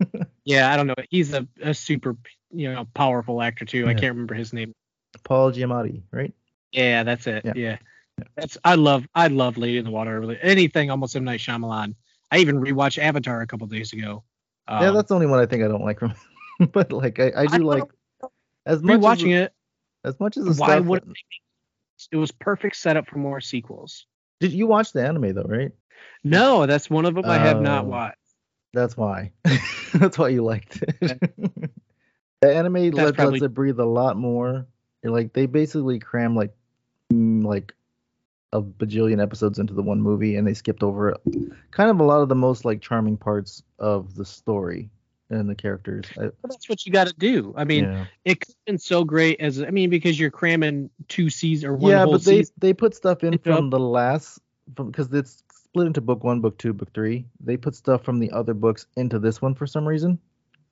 (laughs) Yeah, I don't know. He's a, a super, you know, powerful actor too. I can't remember his name. Paul Giamatti, right? Yeah, that's it. Yeah. Yeah. That's I love I love Lady in the Water. Really. Anything almost M Night Shyamalan. I even rewatched Avatar a couple days ago. yeah, Um, that's the only one I think I don't like from. (laughs) but like I, I do I like as much rewatching as, it. as much as the Why stuff. would it was perfect setup for more sequels. Did you watch the anime though, right? No, that's one of them I have not Oh. watched. That's why. (laughs) That's why you liked it. the anime lets, probably- lets it breathe a lot more. Like they basically cram like mm, like a bajillion episodes into the one movie, and they skipped over kind of a lot of the most like charming parts of the story and the characters. I, that's what you got to do. I mean, yeah, it could have been so great as I mean because you're cramming two seasons or one yeah but they season. they put stuff in from the last because it's split into book one, book two, book three. They put stuff from the other books into this one for some reason.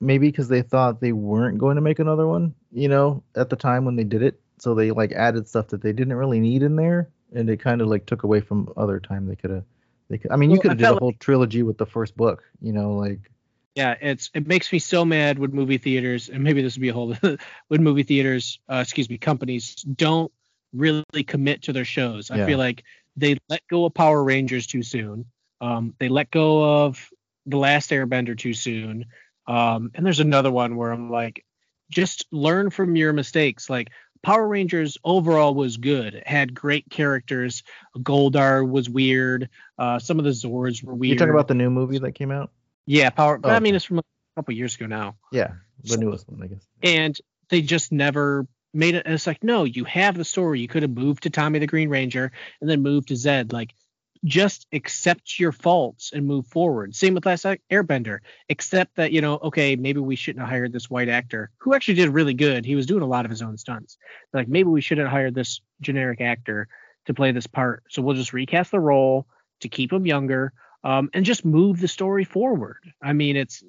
Maybe because they thought they weren't going to make another one, you know, at the time when they did it. So they like added stuff that they didn't really need in there, and it kind of like took away from other time they could have. They could. I mean, you could have did a whole trilogy with the first book, you know, like Yeah, it's it makes me so mad when movie theaters and maybe this would be a whole (laughs) when movie theaters, uh, excuse me, companies don't really commit to their shows. I Yeah. feel like they let go of Power Rangers too soon. Um, they let go of the Last Airbender too soon. Um, and there's another one where I'm like, just learn from your mistakes. Like Power Rangers overall was good. It had great characters. Goldar was weird. Uh, some of the Zords were weird. you're talking about the new movie that came out. Yeah, Power. Oh, I mean, it's from a couple years ago now, Yeah, the So- newest one, I guess. and they just never made it. And it's like, no, you have the story. You could have moved to Tommy the Green Ranger and then moved to Zedd. Like, just accept your faults and move forward. Same with Last Airbender. Accept that you know, okay, maybe we shouldn't have hired this white actor who actually did really good. He was doing a lot of his own stunts. Like, maybe we shouldn't have hired this generic actor to play this part. So we'll just recast the role to keep him younger um, and just move the story forward. I mean, it's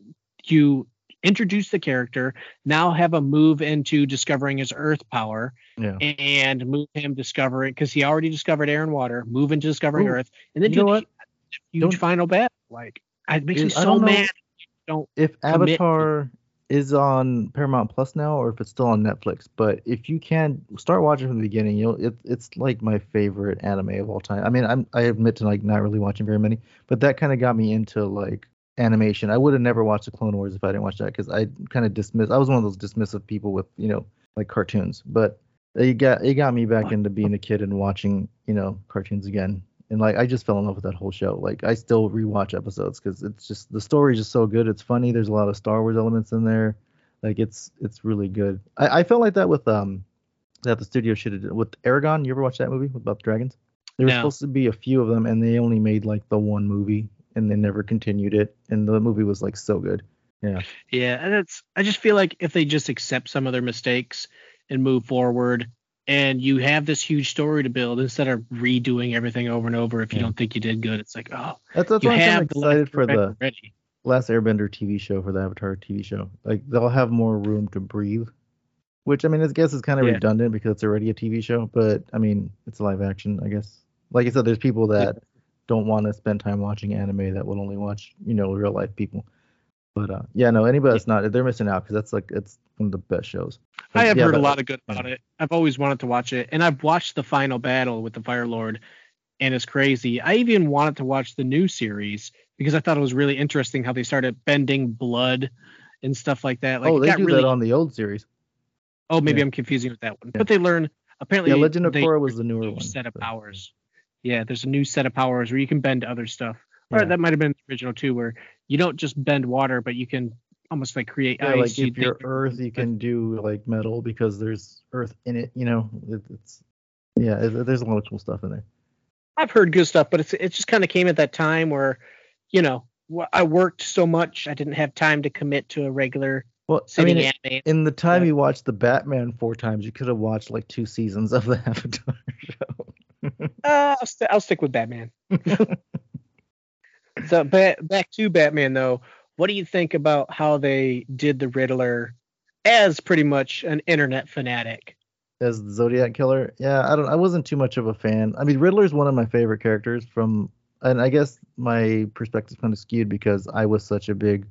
you introduce the character, now have a move into discovering his earth power Yeah. and move him discovering because he already discovered air and water, move into discovering Ooh, earth, and then you know do what? the huge Don't- final battle. Like it makes me so don't mad. if Avatar is on Paramount Plus now, or if it's still on Netflix. But if you can start watching from the beginning, you'll it, it's like my favorite anime of all time. I mean, I'm I admit to like not really watching very many, but that kind of got me into like animation. I would have never watched the Clone Wars if I didn't watch that because I kind of dismiss. I was one of those dismissive people with you know like cartoons, but it got it got me back into being a kid and watching you know cartoons again. And like I just fell in love with that whole show. Like I still rewatch episodes because it's just the story is just so good. It's funny. There's a lot of Star Wars elements in there. Like it's it's really good. I, I felt like that with um that the studio should have with Eragon. You ever watch that movie about the dragons? There were No. supposed to be a few of them, and they only made like the one movie, and they never continued it. And the movie was like so good. Yeah. Yeah, and it's I just feel like if they just accept some of their mistakes and move forward and you have this huge story to build instead of redoing everything over and over if you Yeah. don't think you did good, it's like, oh, That's that's you why I'm have excited for the ready. Last Airbender TV show for the Avatar TV show. Like they'll have more room to breathe, which I mean, I guess is kind of Yeah. redundant because it's already a TV show. But I mean, it's live action, I guess. Like I said, there's people that don't want to spend time watching anime that will only watch, you know, real life people. But uh, yeah, no, anybody that's not, they're missing out because that's like it's one of the best shows. I have yeah, heard a lot of good about it. I've always wanted to watch it, and I've watched the final battle with the Fire Lord, and it's crazy. I even wanted to watch the new series because I thought it was really interesting how they started bending blood and stuff like that. Like oh, they do really. that on the old series. oh, maybe yeah. I'm confusing with that one. Yeah. But they learn apparently. Yeah, Legend of Korra was the newer new one. set of but- powers. Yeah, there's a new set of powers where you can bend other stuff. Or that might have been the original too, where you don't just bend water, but you can almost like create Yeah, ice. like if you're think- Earth, you can do like metal because there's Earth in it. You know, it, it's yeah, it, there's a lot of cool stuff in there. I've heard good stuff, but it's it just kind of came at that time where, you know, I worked so much I didn't have time to commit to a regular Well, I mean, anime. in the time Yeah. you watched the Batman four times, you could have watched like two seasons of the (laughs) Avatar show. Uh, I'll, st- I'll stick with Batman. (laughs) so ba- back to Batman though, what do you think about how they did the Riddler as pretty much an internet fanatic? as the Zodiac killer. Yeah, I don't. I wasn't too much of a fan. I mean, Riddler's one of my favorite characters from, and I guess my perspective's kind of skewed because I was such a big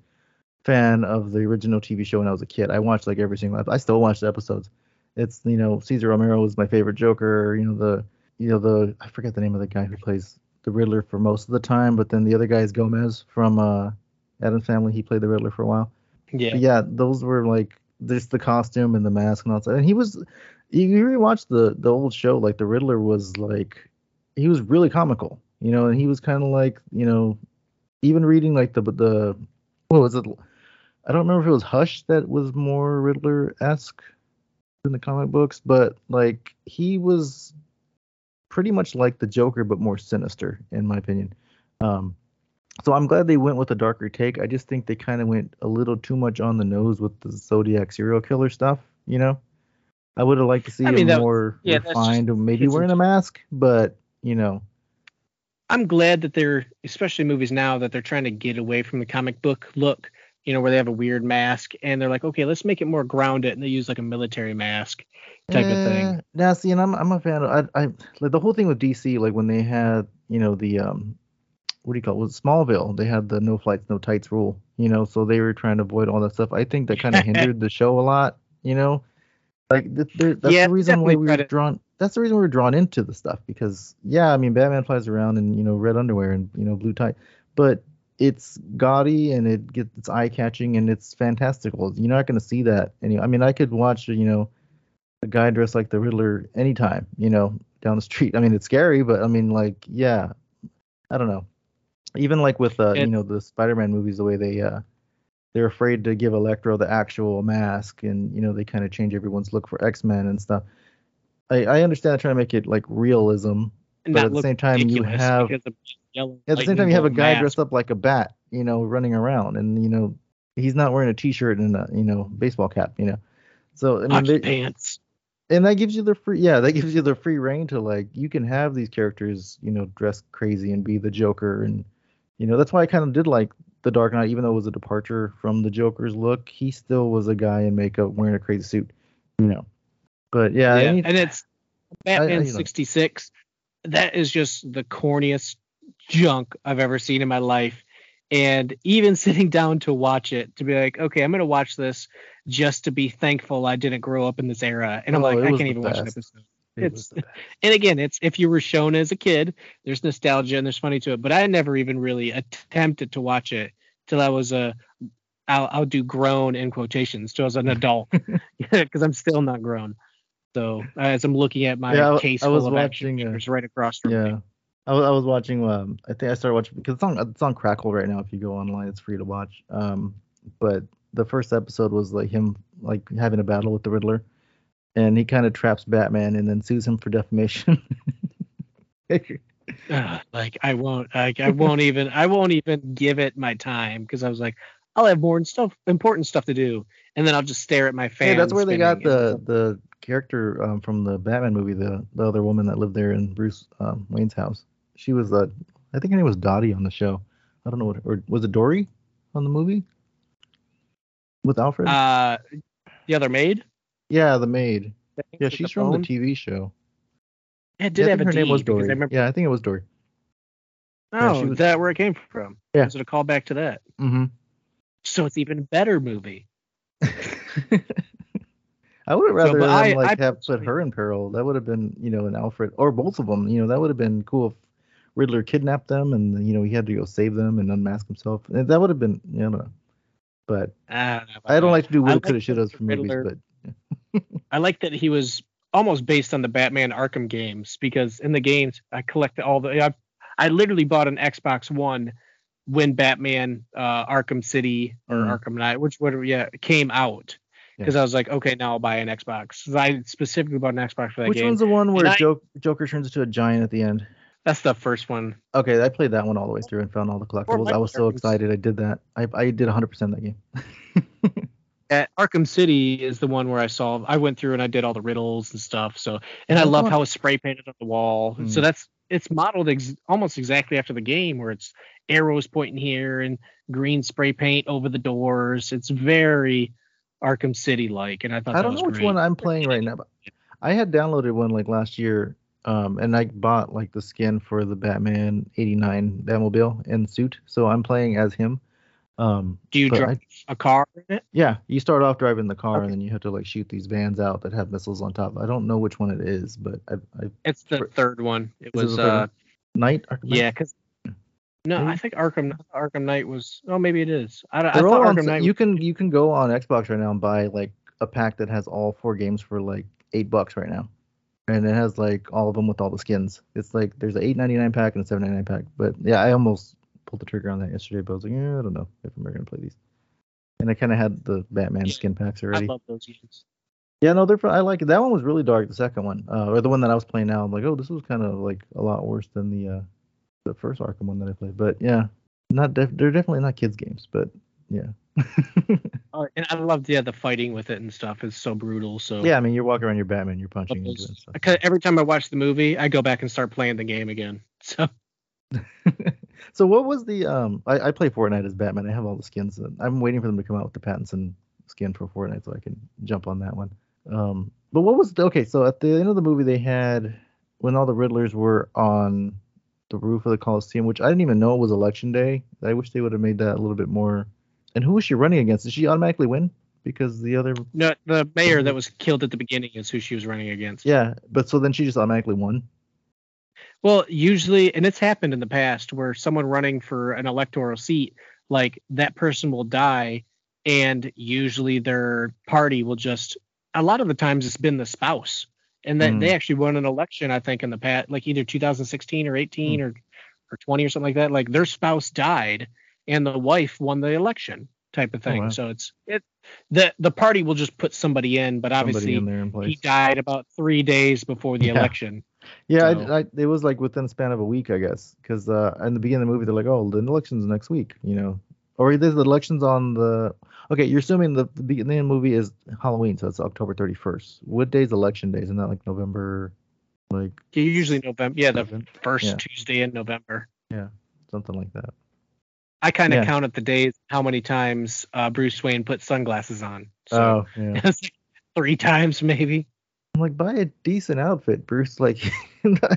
fan of the original TV show when I was a kid. I watched like every single. I still watch the episodes. It's you know Cesar Romero was my favorite Joker. You know the you know the I forget the name of the guy who plays the Riddler for most of the time, but then the other guy is Gomez from uh Addams Family. He played the Riddler for a while. Yeah. But yeah, those were like just the costume and the mask and all that. And he was, you rewatch the the old show, like the Riddler was like, he was really comical, you know, and he was kind of like, you know, even reading like the the what was it? I don't remember if it was Hush that was more Riddler esque in the comic books, but like he was pretty much like the Joker, but more sinister, in my opinion. Um, so I'm glad they went with a darker take. I just think they kind of went a little too much on the nose with the Zodiac serial killer stuff. You know, I would have liked to see I mean, that- more yeah, that's just refined, maybe wearing a mask. But you know, I'm glad that they're, especially movies now, that they're trying to get away from the comic book look, you know, where they have a weird mask and they're like, okay, let's make it more grounded, and they use like a military mask type of thing. Eh, Now, see, and I'm I'm a fan of I I like the whole thing with DC, like when they had you know the um what do you call it? Was it Smallville? They had the no flights, no tights rule, you know, so they were trying to avoid all that stuff. I think that kind of (laughs) hindered the show a lot, you know. Like th- there- that's Yeah, the reason why we were drawn. That's the reason we were drawn into the stuff because yeah, I mean Batman flies around in you know red underwear and you know blue tie, but it's gaudy and it gets it's eye catching and it's fantastical. You're not going to see that. Any, I mean, I could watch you know a guy dressed like the Riddler anytime, you know, down the street. I mean, it's scary, but I mean, like, yeah, I don't know. Even like with uh, you know, the Spider-Man movies, the way they uh, they're afraid to give Electro the actual mask, and you know, they kind of change everyone's look for X-Men and stuff. I, I understand they're trying to make it like realism, And but at the same time, you have at the same time you have a guy mask. dressed up like a bat, you know, running around, and you know, he's not wearing a t-shirt and a you know baseball cap, you know. So I mean, they, pants. and that gives you the free yeah that gives you the free reign to like you can have these characters you know dress crazy and be the joker and you know that's why i kind of did like the dark knight even though it was a departure from the joker's look he still was a guy in makeup wearing a crazy suit you know but yeah, Yeah, any- and it's Batman you know. 66. That is just the corniest junk I've ever seen in my life. And even (laughs) sitting down to watch it, to be like, okay, I'm gonna watch this just to be thankful I didn't grow up in this era. And I'm Oh, like, I can't even watch an episode. it it's-. (laughs) And again, it's if you were shown as a kid, there's nostalgia and there's funny to it. But I never even really attempted to watch it till I was a I'll, I'll do grown in quotations till I was an (laughs) adult because I'm still not grown. So as I'm looking at my Yeah, I- case I full was of action watching, uh, figures right across from yeah me. I was, I was watching um i think i started watching because it's on it's on crackle right now if you go online it's free to watch um but the first episode was like him like having a battle with the riddler and he kind of traps batman and then sues him for defamation (laughs) Ugh, like I won't like I won't even I won't even give it my time because I was like I'll have more stuff important stuff to do and then I'll just stare at my fan. Hey, that's where they got the the character um, from the Batman movie, the the other woman that lived there in Bruce um, Wayne's house. She was uh, I think her name was Dottie on the show. I don't know what, or was it Dory on the movie with Alfred? uh the other maid. yeah, the maid. Yeah, she's from phone. the TV show. It did yeah, have a her name was Dory. I remember. Yeah, I think it was Dory. yeah, Oh, she was- that where it came from. Yeah. Was it a callback to that? Mm-hmm. So it's even better movie. (laughs) I would have rather them, I- like I have put her in peril. That would have been, you know, an Alfred or both of them. You know, that would have been cool if Riddler kidnapped them and you know he had to go save them and unmask himself. And That would have been, you know. But I don't, know I don't like to do woulda, coulda, shouldas for movies. Riddler- But I like that he was almost based on the Batman Arkham games because in the games I collected all the I, I literally bought an Xbox One when Batman uh, Arkham City or Mhm. Arkham Knight, which whatever yeah came out because I was like okay now I'll buy an Xbox. 'Cause I specifically bought an Xbox for that which game. Which one's the one where I- Joker, Joker turns into a giant at the end? That's the first one. Okay, I played that one all the way through and found all the collectibles. I was so excited. I did that. I I did 100% that game. (laughs) At Arkham City is the one where I saw I went through and I did all the riddles and stuff. So and I love how it's spray painted on the wall. So Mm. that's it's modeled ex- almost exactly after the game where it's arrows pointing here and green spray paint over the doors. It's very Arkham City like, and I thought I don't know which great. one I'm playing right now. But I had downloaded one like last year, um, and I bought like the skin for the Batman '89 Batmobile and suit, so I'm playing as him. Um, Do you drive I- a car in it? yeah, you start off driving the car, Okay. and then you have to like shoot these vans out that have missiles on top. I don't know which one it is, but I, I It's the For- third one. It was uh one? Knight. Arkham yeah, because no, Maybe? I think Arkham Arkham Knight was. Oh, maybe it is. I, don't- I thought Arkham Knight. you can you can go on Xbox right now and buy like a pack that has all four games for like eight bucks right now, and it has like all of them with all the skins. It's like there's an eight ninety nine pack and a seven ninety nine pack. But yeah, I almost pulled the trigger on that yesterday, but I was like, yeah, I don't know if I'm ever gonna play these. And I kind of had the Batman Yeah, skin packs I already. love those games. Yeah, no, they're. I like it. That one was really dark. The second one, uh, or the one that I was playing now, I'm like, oh, this was kind of like a lot worse than the uh, the first Arkham one that I played. But yeah, not def- they're definitely not kids games, but yeah. (laughs) Oh, and I love yeah the fighting with it and stuff is so brutal. So yeah, I mean, you're walking around your Batman, you're punching into it. Because every time I watch the movie, I go back and start playing the game again. (laughs) So (laughs) so what was the um? I, I play Fortnite as Batman. I have all the skins. and I'm waiting for them to come out with the Pattinson skin for Fortnite so I can jump on that one. Um, but what was the, okay? So at the end of the movie, they had when all the Riddlers were on the roof of the Coliseum, which I didn't even know it was Election Day. I wish they would have made that a little bit more. And who was she running against? Did she automatically win? Because the other, no, the mayor that was killed at the beginning is who she was running against. yeah, but so then she just automatically won. Well, usually, and it's happened in the past where someone running for an electoral seat, like that person will die, and usually their party will just. A lot of the times, it's been the spouse, and that Mm. they actually won an election. I think in the past, like either 2016 or 18 or or 20 or something like that. Like their spouse died, and the wife won the election, type of thing. wow. So it's it the the party will just put somebody in, but obviously in there in place. he died about three days before the Yeah. election. Yeah, So- I, I, it was like within the span of a week, I guess, because uh, in the beginning of the movie, they're like, "Oh, the election's next week," you know, or there's the elections on the. Okay, you're assuming the, the beginning of the movie is Halloween, so it's October 31st. What day's election day? Isn't that like November, like Usually November, yeah, the first Yeah. Tuesday in November. Yeah, something like that? I kind of Yeah. counted the days, how many times uh, Bruce Wayne put sunglasses on. So oh, (laughs) yeah. three times maybe. I'm like, buy a decent outfit, Bruce. Like, (laughs) I,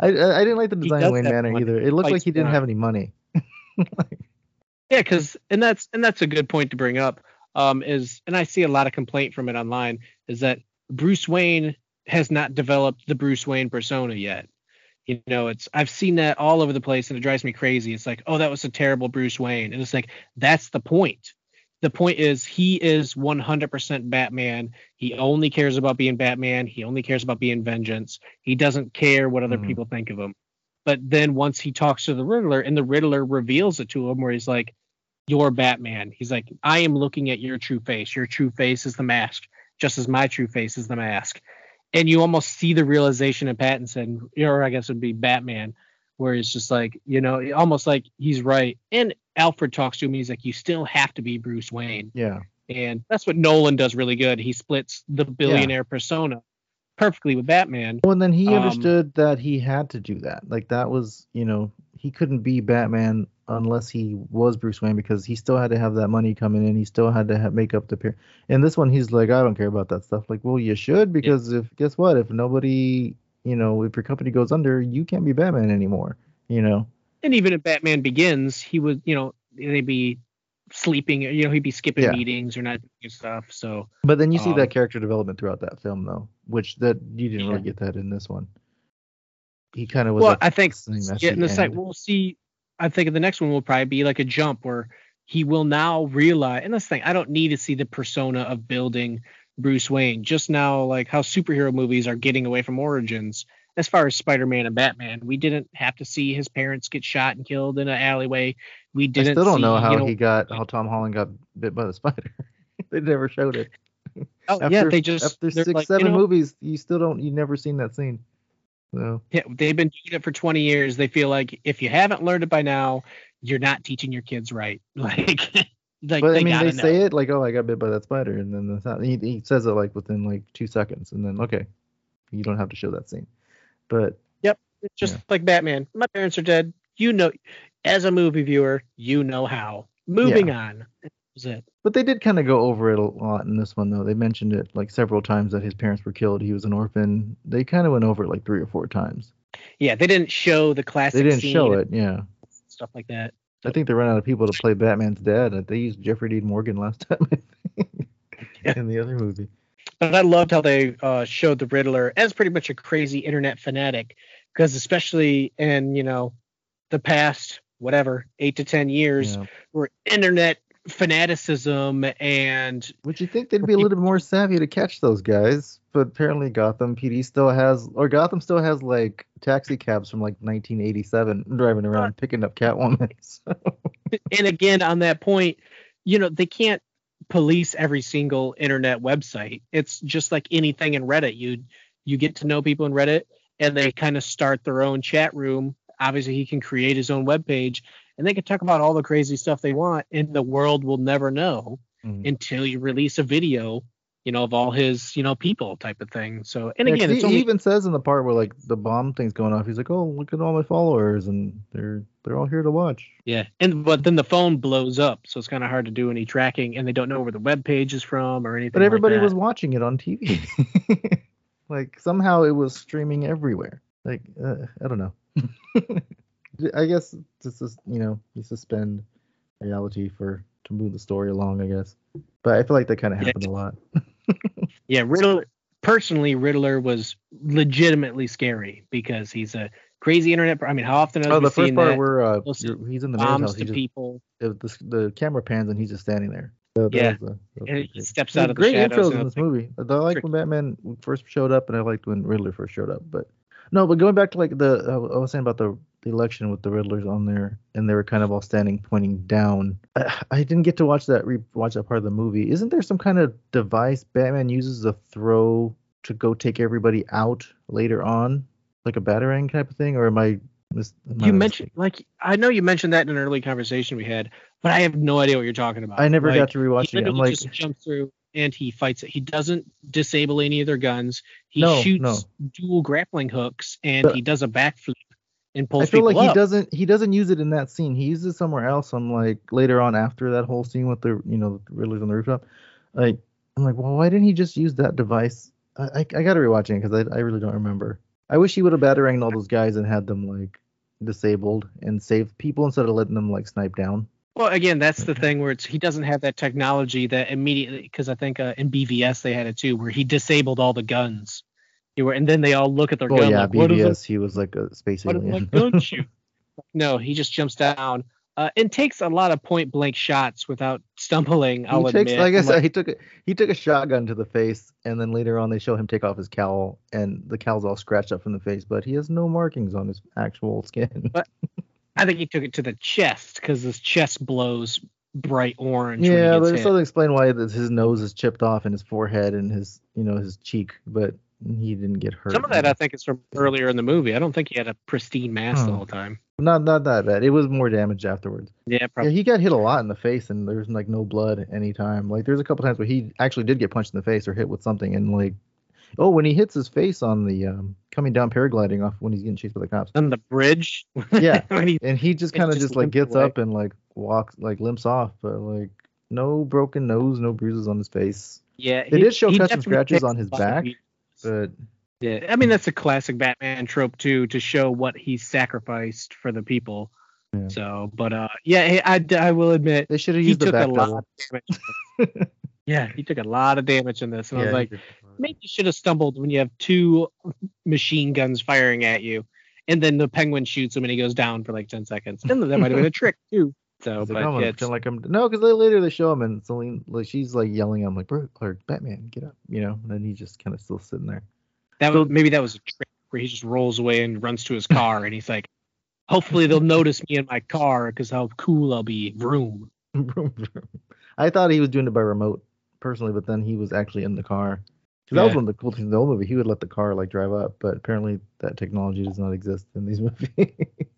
I didn't like the design of Wayne Manor either. It looked like he didn't have any money. (laughs) Like, Yeah, because and that's and that's a good point to bring up. Um, is and I see a lot of complaint from it online is that Bruce Wayne has not developed the Bruce Wayne persona yet. You know, it's I've seen that all over the place and it drives me crazy. It's like, oh, that was a terrible Bruce Wayne, and it's like that's the point. The point is he is 100% Batman. He only cares about being Batman. He only cares about being vengeance. He doesn't care what other Mhm. people think of him. But then once he talks to the Riddler and the Riddler reveals it to him, where he's like, you're Batman. He's like, I am looking at your true face. Your true face is the mask, just as my true face is the mask. And you almost see the realization in Pattinson, or I guess it would be Batman, where it's just like, you know, almost like he's right. And Alfred talks to him. He's like, you still have to be Bruce Wayne. yeah, And that's what Nolan does really good. He splits the billionaire persona perfectly with Batman. Well, and then he Um, understood that he had to do that. Like that was, you know, he couldn't be Batman unless he was Bruce Wayne because he still had to have that money coming in. He still had to have, make up the pair. And this one, he's like, I don't care about that stuff. Like, well, you should because if guess what? If nobody, you know, if your company goes under, you can't be Batman anymore. You know. and even if Batman Begins, he would, you know, they'd be sleeping, you know, he'd be skipping Yeah. meetings or not doing stuff. So But then you see Um, that character development throughout that film, though, which that you didn't really get that in this one. He kind of was. well, I think yeah, in the sec end. we'll see. I think the next one will probably be like a jump where he will now realize. And this thing, I don't need to see the persona of building Bruce Wayne. Just now, like how superhero movies are getting away from origins. As far as Spider-Man and Batman, we didn't have to see his parents get shot and killed in an alleyway. We didn't. I still don't see, know how you know, he got how Tom Holland got bit by the spider. (laughs) they never showed it. Oh After, yeah, they just after six like, you seven know, movies, you still don't you never seen that scene. Yeah, they've been doing it for 20 years. They feel like if you haven't learned it by now, you're not teaching your kids right. (laughs) Like, like but they I mean they know. say it like, oh I got bit by that spider and then not, he, he says it like within like two seconds and then okay. You don't have to show that scene. But yep, It's just Yeah. like Batman. My parents are dead. You know, as a movie viewer, you know how. Moving on. Was it. But they did kind of go over it a lot in this one, though. They mentioned it like several times that his parents were killed. He was an orphan. They kind of went over it like three or four times. Yeah, they didn't show the classic. They didn't scene show it, yeah. Stuff like that. I think they ran out of people to play Batman's dad. They used Jeffrey Dean Morgan last time Yeah. (laughs) in the other movie. But I loved how they uh, showed the Riddler as pretty much a crazy internet fanatic, because especially in you know the past whatever eight to ten years, Yeah. where internet fanaticism and Would you think they'd be a little bit more savvy to catch those guys? But apparently Gotham PD still has, or Gotham still has like taxi cabs from like 1987 driving around picking up Catwoman. (laughs) So, and again on that point, you know they can't police every single internet website. It's just like anything in Reddit. You you get to know people in Reddit, and they kind of start their own chat room. Obviously, he can create his own web page, and they can talk about all the crazy stuff they want, and the world will never know Mhm. until you release a video, you know, of all his you know people type of thing. So, and Yeah, again, he, it's he only even says in the part where like the bomb thing's going off, he's like, "Oh, look at all my followers, and they're they're all here to watch." Yeah, and but then the phone blows up, so it's kind of hard to do any tracking, and they don't know where the web page is from or anything. But everybody like was watching it on TV. (laughs) like somehow it was streaming everywhere. Like uh, I don't know. (laughs) I guess is you know you suspend reality for to move the story along. I guess, but I feel like that kind of Yeah. happened a lot. (laughs) Yeah, Riddler. Personally, Riddler was legitimately scary because he's a crazy internet. I mean, how often have Oh, we the first seen part that? where uh, he's in the bombs house, he to just, people? the, the the camera pans and he's just standing there. So Yeah. was And he steps out of the great shadows. intros in this movie. I like tricky. when Batman first showed up, and I liked when Riddler first showed up. But no, but going back to like the I was saying about the the election with the Riddlers on there, and they were kind of all standing pointing down. I, I didn't get to watch that re watch that part of the movie. Isn't there some kind of device Batman uses to throw to go take everybody out later on, like a batarang type of thing, or am I? Mis- am You mistaken? mentioned like I know you mentioned that in an early conversation we had, but I have no idea what you're talking about. I never Like, got to rewatch he it. I'm like, just jumps through and he fights it. He doesn't disable any of their guns. He No, shoots no. dual grappling hooks and But- he does a backflip and pulls I feel like he doesn't he doesn't use it in that scene. He uses it somewhere else. I'm like later on after that whole scene with the you know the Riddlers on the rooftop. Like I'm like, well, why didn't he just use that device? I I, I got to rewatch it because I I really don't remember. I wish he would have bataranged all those guys and had them like disabled and saved people instead of letting them like snipe down. Well, again, that's the thing where it's he doesn't have that technology that immediately because I think uh, in BVS they had it too, where he disabled all the guns. You were, and then they all look at their Oh gun yeah, like, BVS. He was like a space a, what alien. gun shoot? (laughs) no, he just jumps down uh, and takes a lot of point blank shots without stumbling. I'll he takes, admit. like I said, he took a he took a shotgun to the face, and then later on they show him take off his cowl, and the cowl's all scratched up from the face, but he has no markings on his actual skin. But (laughs) I think he took it to the chest because his chest blows bright orange. yeah, but it still explain why his nose is chipped off and his forehead and his you know his cheek, but he didn't get hurt. Some of that I think is from earlier in the movie. I don't think he had a pristine mask the Hmm. whole time. not not that bad. It was more damage afterwards. Yeah, Yeah, probably. he got hit a lot in the face, and there's like no blood at any time. Like there's a couple times where he actually did get punched in the face or hit with something, and like oh, when he hits his face on the um, coming down paragliding off when he's getting chased by the cops. On the bridge. (laughs) Yeah. he, and he just kind of just just like gets away. up and like walks like limps off but like no broken nose no bruises on his face yeah, They he- did show cuts and scratches on his a lot of back. But Yeah, I mean that's a classic Batman trope too, to show what he sacrificed for the people. Yeah. So, but uh, yeah, I, I will admit they should have he the took a lot of damage. (laughs) yeah, he took a lot of damage in this, and I was like, maybe you should have stumbled when you have two machine guns firing at you, and then the penguin shoots him and he goes down for like ten seconds. And that might have been a trick too. So, but like, "I'm yeah, gonna it's- like I'm no, because later they show him and Selina like she's like yelling, I'm like, bro, or Batman, get up, you know, and then he's just kind of still sitting there. that was, maybe that was a trick where he just rolls away and runs to his car, and he's like, hopefully they'll notice me in my car because how cool I'll be. (laughs) Vroom. I thought he was doing it by remote personally, but then he was actually in the car. Because that was one of the cool things in the old movie. He would let the car like drive up, but apparently that technology does not exist in these (laughs) movies.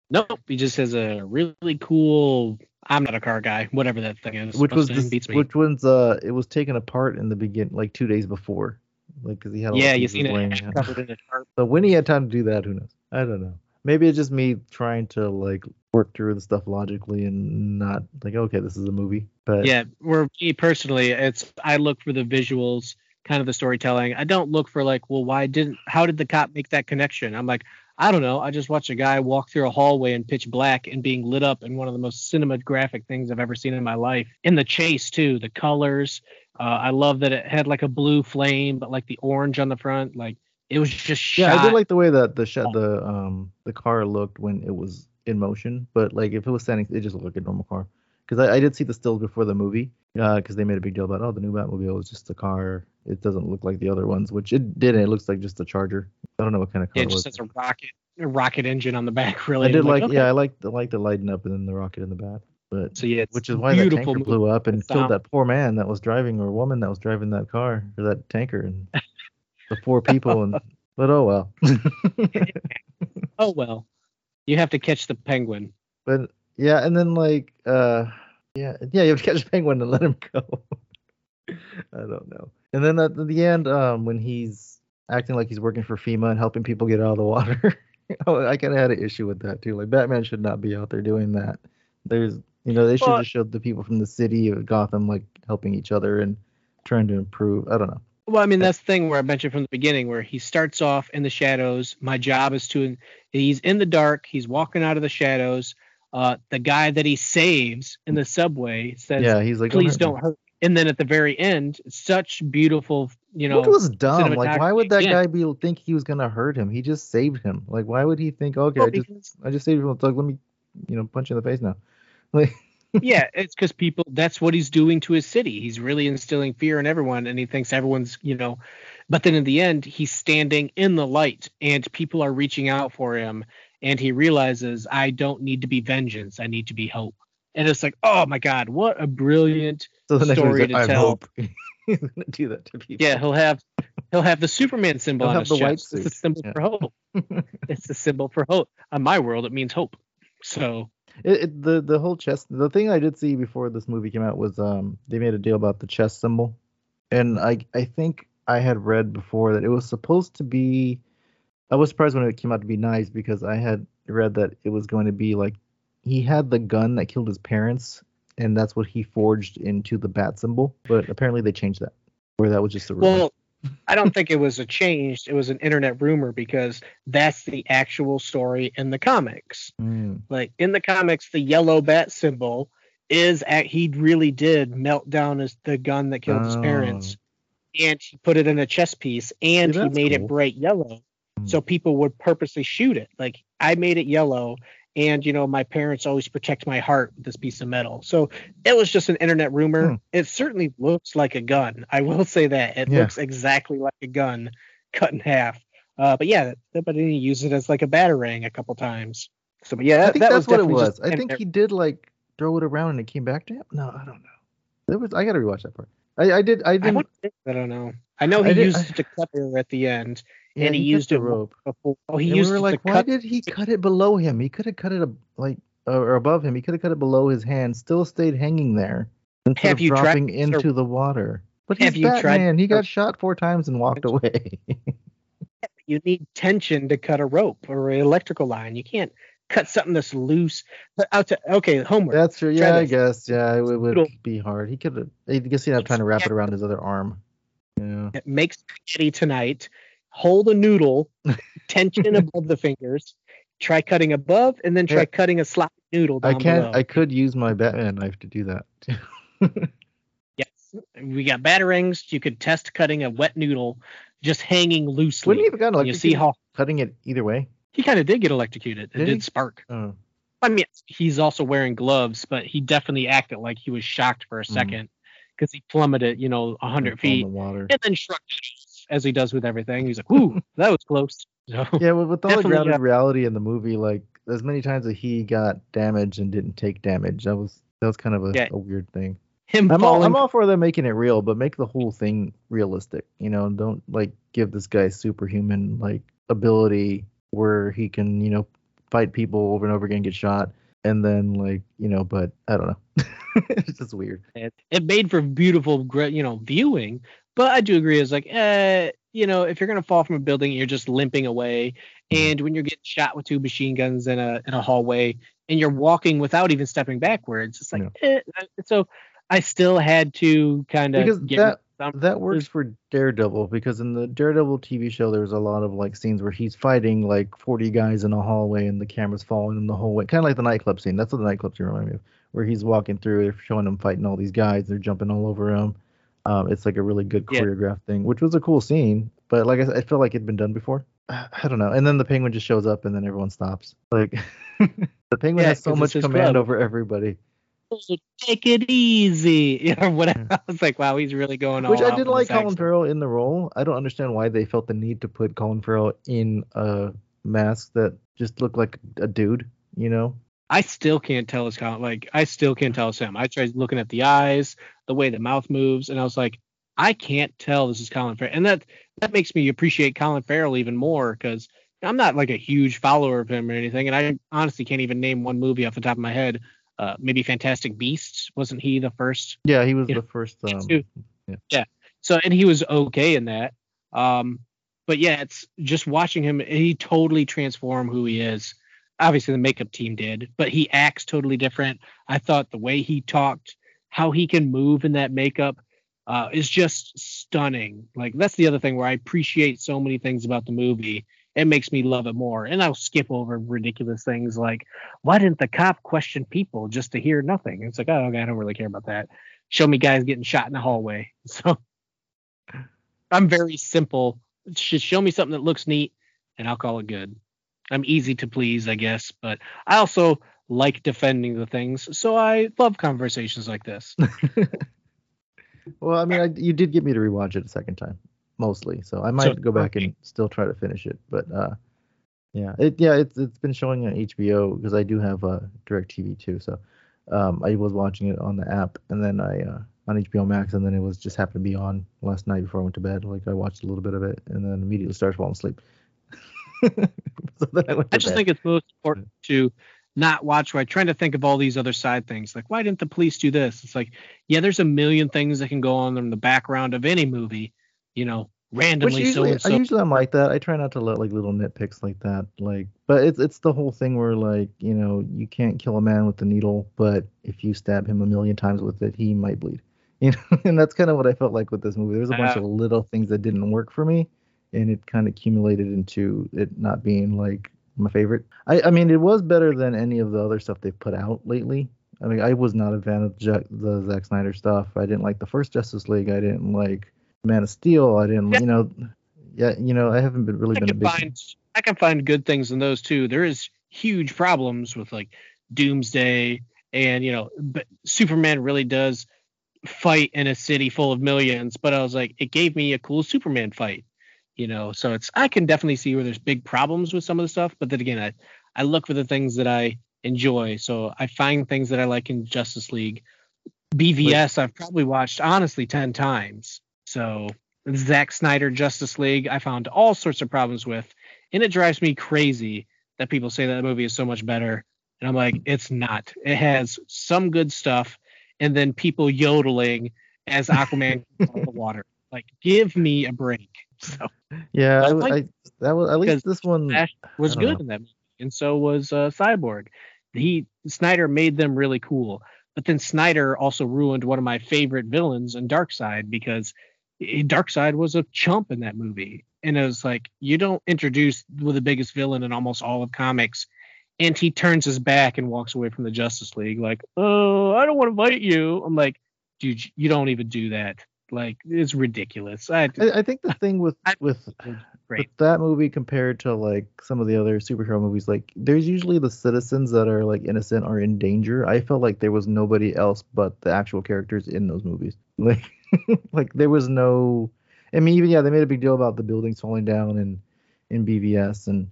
Nope, he just has a really cool. I'm not a car guy. Whatever that thing is. which was this, beats me. which one's uh it was taken apart in the begin like two days before, like because he had yeah, you seen it out. (laughs) covered in a tarp. So when he had time to do that, who knows? I don't know. Maybe it's just me trying to like work through the stuff logically and not like okay, this is a movie. But Yeah, where me personally, it's I look for the visuals, kind of the storytelling. I don't look for like, well, why didn't how did the cop make that connection? I'm like, I don't know. I just watched a guy walk through a hallway in pitch black and being lit up in one of the most cinematographic things I've ever seen in my life. In the chase too, the colors. Uh, I love that it had like a blue flame, but like the orange on the front. Like it was just shot. yeah, I did like the way that the shot the um the car looked when it was in motion. But like if it was standing, it just looked like a normal car. Because I, I did see the stills before the movie. Because they made a big deal about oh the new Batmobile is just a car. It doesn't look like the other ones, which it didn't. It looks like just a Charger. I don't know what kind of car Yeah, it it just has a rocket, a rocket engine on the (laughs) back. Really, I did I'm like, okay. yeah, I like the like the lighting up and then the rocket in the back. But So yeah, which is why that beautiful tanker movie. blew up and It's killed sound- that poor man that was driving or woman that was driving that car or that tanker and the four people and (laughs) but oh well. (laughs) Oh well, you have to catch the penguin. but yeah, and then like uh yeah yeah you have to catch a penguin and let him go. I don't know. And then at the end, um, when he's acting like he's working for FEMA and helping people get out of the water, (laughs) oh, I kind of had an issue with that too. Like Batman should not be out there doing that. There's, you know, they should Well- have showed the people from the city of Gotham like helping each other and trying to improve. I don't know. Well, I mean, that's the thing where I mentioned from the beginning, where he starts off in the shadows. My job is to, he's in the dark. He's walking out of the shadows. Uh, the guy that he saves in the subway says, yeah, he's like, "Please hurt don't hurt." And then at the very end, such beautiful, you know, Which was dumb. Like, why would that cinematography, guy be think he was gonna hurt him? He just saved him. Like, why would he think, okay, well, I just I just saved him. Like, let me, you know, punch you in the face now. (laughs) Like, yeah, it's because people that's what he's doing to his city. He's really instilling fear in everyone, and he thinks everyone's, you know. But then in the end, he's standing in the light, and people are reaching out for him, and he realizes, I don't need to be vengeance. I need to be hope. And it's like, oh my God, what a brilliant. So (laughs) the next Story he's to I tell. hope (laughs) he's gonna do that to people. Yeah, he'll have he'll have the Superman symbol He'll on have his the white chest. It's a symbol yeah. for hope. (laughs) it's a symbol for hope. On my world, it means hope. So It, it, the the whole chest. The thing I did see before this movie came out was um they made a deal about the chest symbol, and I I think I had read before that it was supposed to be. I was surprised when it came out to be nice because I had read that it was going to be like he had the gun that killed his parents, and that's what he forged into the bat symbol. But apparently they changed that, where that was just a rumor. Well, I don't think it was a change. It was an internet rumor because that's the actual story in the comics. Mm. Like in the comics, the yellow bat symbol is at, he really did melt down his, the gun that killed his parents, and he put it in a chess piece, and See, he made cool. it bright yellow, Hmm. so people would purposely shoot it. Like I made it yellow. And you know, my parents always protect my heart with this piece of metal. So it was just an internet rumor. Hmm. It certainly looks like a gun. I will say that it Yeah. looks exactly like a gun, cut in half. Uh, but yeah, but he used it as like a batarang a couple times. So, but yeah, I think that that's was what it was. I think he did like throw it around and it came back to him. No, I don't know. There was I gotta rewatch that part. I, I did I I, didn't think- I don't know. I know I he did- used I- it to cut her at the end, yeah, and he, cut used a rope. before. Oh, he And used we were like, why cut. did he cut it below him? He could have cut it ab- like uh, or above him. He could have cut it below his hand. Still stayed hanging there instead Have of you tried- dropping into the water. But Have he's you tried- Batman. He got shot four times and walked away. (laughs) You need tension to cut a rope or an electrical line. You can't cut something that's loose. But out to okay, homework. That's true. Yeah, I guess. Yeah, it would, be hard. He could have. I guess he'd have time to wrap it around his other arm. Yeah. it Make spaghetti tonight. Hold a noodle, (laughs) tension above the fingers. Try cutting above, and then try Yeah. cutting a sloppy noodle down I can't. I could use my Batman knife to do that. Yes, we got batarangs. You could test cutting a wet noodle just hanging loosely. Wouldn't he have gotten you see how cutting it either way? he kind of did get electrocuted. It Did did, spark. Oh. I mean, he's also wearing gloves, but he definitely acted like he was shocked for a Mm. second because he plummeted, you know, a hundred on feet, the water. and then shrugged as he does with everything. He's like, "Ooh, (laughs) that was close." So, Yeah, with, with all the grounded yeah. reality in the movie, like as many times that he got damaged and didn't take damage, that was that was kind of a, Yeah. a weird thing. him I'm all. I'm all for them making it real, but make the whole thing realistic. You know, don't like give this guy superhuman like ability where he can you know fight people over and over again, get shot, and then like you know, but I don't know. (laughs) it's just weird. it, it made for beautiful, you know, viewing. But I do agree. It's like, eh, you know, if you're gonna fall from a building, you're just limping away. And when you're getting shot with two machine guns in a in a hallway, and you're walking without even stepping backwards. It's like eh. so. I still had to kind Because of get that- some- That works for Daredevil because in the Daredevil TV show, there's a lot of like scenes where he's fighting like 40 guys in a hallway and the camera's following him the whole way, kind of like the nightclub scene. That's what the nightclub scene reminded me of, where he's walking through, they're showing him fighting all these guys, they're jumping all over him. Um, it's like a really good Yeah. choreographed thing, which was a cool scene, but like I, I feel like it'd been done before. (sighs) I don't know. And then the penguin just shows up and then everyone stops. Like (laughs) the penguin Yeah, has so much command club. over everybody. take it easy, (laughs) you know, whatever. I was like, wow, he's really going all Which I did like Colin. Farrell in the role. I don't understand why they felt the need to put Colin Farrell in a mask that just looked like a dude, you know? I still can't tell it's Colin. Like, I still can't tell it's him. I tried looking at the eyes, the way the mouth moves, and I was like, I can't tell this is Colin Farrell. And that that makes me appreciate Colin Farrell even more because I'm not like a huge follower of him or anything, and I honestly can't even name one movie off the top of my head. Uh, maybe Fantastic Beasts wasn't he the first Yeah, he was Yeah. the first. Um, too. So and he was okay in that. Um, but yeah, it's just watching him. He totally transformed who he is. Obviously, the makeup team did, but he acts totally different. I thought the way he talked, how he can move in that makeup, uh, is just stunning. Like that's the other thing where I appreciate so many things about the movie. It makes me love it more. And I'll skip over ridiculous things like, why didn't the cop question people just to hear nothing? It's like, oh, okay, I don't really care about that. Show me guys getting shot in the hallway. (laughs) So I'm very simple. Just show me something that looks neat, and I'll call it good. I'm easy to please, I guess, but I also like defending the things, so I love conversations like this. (laughs) well, I mean, I, you did get me to rewatch it a second time, mostly. So I might So, go back and still try to finish it. But uh, yeah, it yeah, it's it's been showing on HBO because I do have a uh, DirecTV too. So um, I was watching it on the app, and then I uh, on HBO Max, and then it was just happened to be on last night before I went to bed. Like I watched a little bit of it, and then immediately started falling asleep. (laughs) so I I just bed. think it's most important to not watch right trying to think of all these other side things like why didn't the police do this it's like yeah there's a million things that can go on in the background of any movie you know randomly so usually, and I so usually I'm like that. I try not to let like little nitpicks like that. Like, but it's it's the whole thing where like you know you can't kill a man with the needle, but if you stab him a million times with it, he might bleed. (laughs) You know, and that's kind of what I felt like with this movie. There's a bunch Uh, of little things that didn't work for me, and it kind of accumulated into it not being like my favorite. I I mean, it was better than any of the other stuff they've put out lately. I mean, I was not a fan of Jack, the Zack Snyder stuff. I didn't like the first Justice League. I didn't like Man of Steel. I didn't, you know, yeah, you know, I haven't been really I been a can big. find I can find good things in those too. There is huge problems with like Doomsday and you know, but Superman really does fight in a city full of millions. But I was like, it gave me a cool Superman fight, you know. So it's I can definitely see where there's big problems with some of the stuff. But then again, I I look for the things that I enjoy. So I find things that I like in Justice League. BVS I've probably watched honestly ten times. So Zack Snyder Justice League, I found all sorts of problems with, and it drives me crazy that people say that movie is so much better. And I'm like, it's not. It has some good stuff, and then people yodeling as Aquaman comes out of the water. Like, give me a break. (laughs) So Yeah, I, I w- like- I- that was at least this one. Flash was good know. in that movie, and so was uh, Cyborg. He Snyder made them really cool, but then Snyder also ruined one of my favorite villains in Darkseid because eh, Darkseid was a chump in that movie, and it was like you don't introduce the biggest villain in almost all of comics, and he turns his back and walks away from the Justice League like, oh, I don't want to fight you. I'm like, dude, you don't even do that. Like it's ridiculous. I, I, I think the (laughs) thing with I- with (laughs) with that movie compared to like some of the other superhero movies, like there's usually the citizens that are like innocent or in danger. I felt like there was nobody else but the actual characters in those movies. (laughs) Like like there was no. I mean, even yeah, they made a big deal about the buildings falling down in in BVS and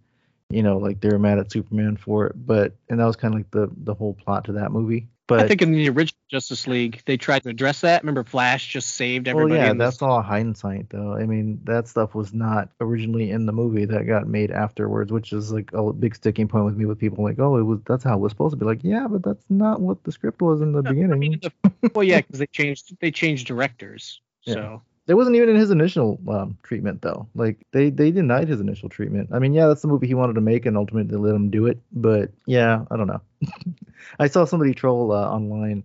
you know like they were mad at Superman for it, but and that was kind of like the the whole plot to that movie. But I think in the original Justice League, they tried to address that. Remember, Flash just saved everybody. Well, yeah, that's all hindsight, though. I mean, that stuff was not originally in the movie that got made afterwards, which is like a big sticking point with me with people like, oh, it was that's how it was supposed to be. Like, yeah, but that's not what the script was in the I beginning. mean, the, well, yeah, because they changed they changed directors. (laughs) Yeah. It wasn't even in his initial um, treatment though. Like they they denied his initial treatment. I mean, yeah, that's the movie he wanted to make, and ultimately they let him do it. But yeah, I don't know. (laughs) I saw somebody troll uh, online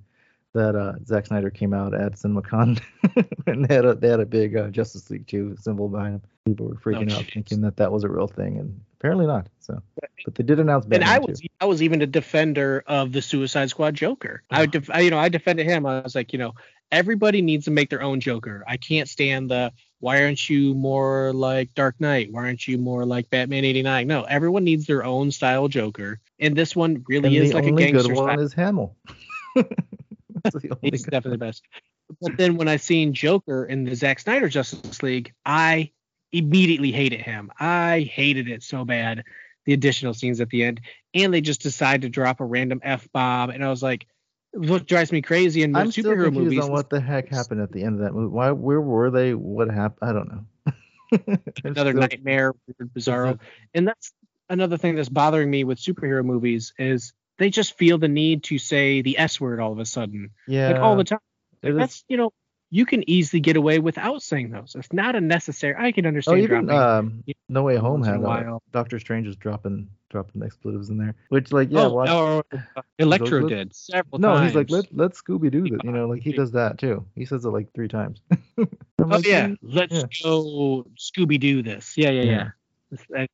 that uh, Zack Snyder came out at CinemaCon (laughs) and they had a they had a big uh, Justice League 2 symbol behind him. People were freaking Oh, out thinking that that was a real thing, and apparently not. So, but they did announce Batman And I 2. was I was even a defender of the Suicide Squad Joker. I def- I, you know I defended him. I was like, you know, everybody needs to make their own Joker. I can't stand the why aren't you more like Dark Knight? Why aren't you more like Batman 89? No, everyone needs their own style Joker. And this one really and is like a gangster. The only good one style. is Hamill. (laughs) That's the only He's definitely the best. But then when I seen Joker in the Zack Snyder Justice League, I immediately hated him. I hated it so bad. The additional scenes at the end, and they just decide to drop a random f bomb, and I was like, what drives me crazy in I'm still superhero confused movies? on what the heck happened at the end of that movie. Why? Where were they? What happened? I don't know. (laughs) Another still- nightmare, weird, bizarro, and that's another thing that's bothering me with superhero movies is they just feel the need to say the s word all of a sudden, Yeah. like all the time. is- That's you know. You can easily get away without saying those. It's not a necessary. I can understand. Oh, understand even dropping. um, you No Way Home had a uh. Doctor Strange was dropping dropping expletives in there, which like yeah, oh, watch, or Electro Those- did several no, times. he's like let let Scooby do that, you know, like he does that too. He says it like three times. (laughs) Oh like, yeah, let's yeah. go Scooby Doo this. Yeah, yeah, Yeah. yeah.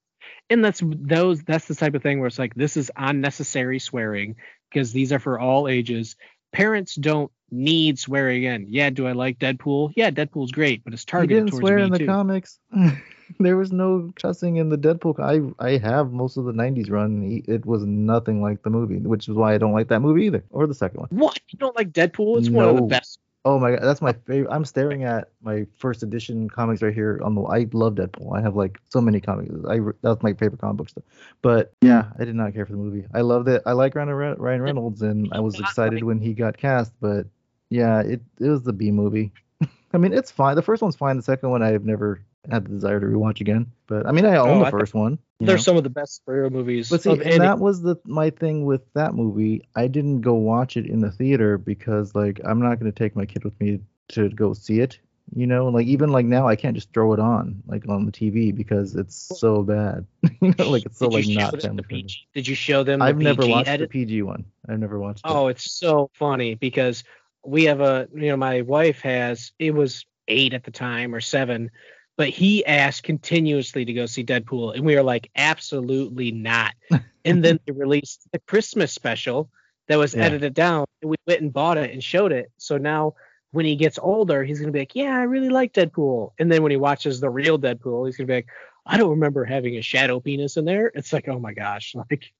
And that's those. That's the type of thing where it's like this is unnecessary swearing because these are for all ages. Parents don't need swearing in. Yeah, do I like Deadpool? Yeah, Deadpool's great, but it's He targeted didn't towards swear in the too. comics. (laughs) there was no cussing in the Deadpool. I I have most of the '90s run. It was nothing like the movie, which is why I don't like that movie either, or the second one. What? You don't like Deadpool? It's one of the best. Oh my god, that's my favorite. I'm staring at my first edition comics right here on the. I love Deadpool. I have like so many comics. I that's my favorite comic book stuff. But yeah, I did not care for the movie. I loved it. I like Ryan, Reynolds, and I was excited when he got cast. But yeah, it it was the B movie. (laughs) I mean, it's fine. The first one's fine. The second one, I have never had the desire to rewatch again. But I mean, I own Oh, the I first one. They're know? some of the best superhero movies. But see, and any- that was the my thing with that movie. I didn't go watch it in the theater because like I'm not gonna take my kid with me to go see it. You know, like even like now I can't just throw it on like on the TV because it's so bad. (laughs) you know, like it's so like not family friendly. PG? Did you show them the I've never watched edit? the PG one. I've never watched it. Oh, it's so funny because we have a you know my wife has it was eight at the time or seven, but he asked continuously to go see Deadpool, and we were like, absolutely not. (laughs) and then they released the Christmas special that was Yeah. edited down, and we went and bought it and showed it. So now when he gets older, he's gonna be like, yeah, I really like Deadpool. And then when he watches the real Deadpool, he's gonna be like. I don't remember having a shadow penis in there. It's like, oh my gosh, (laughs) like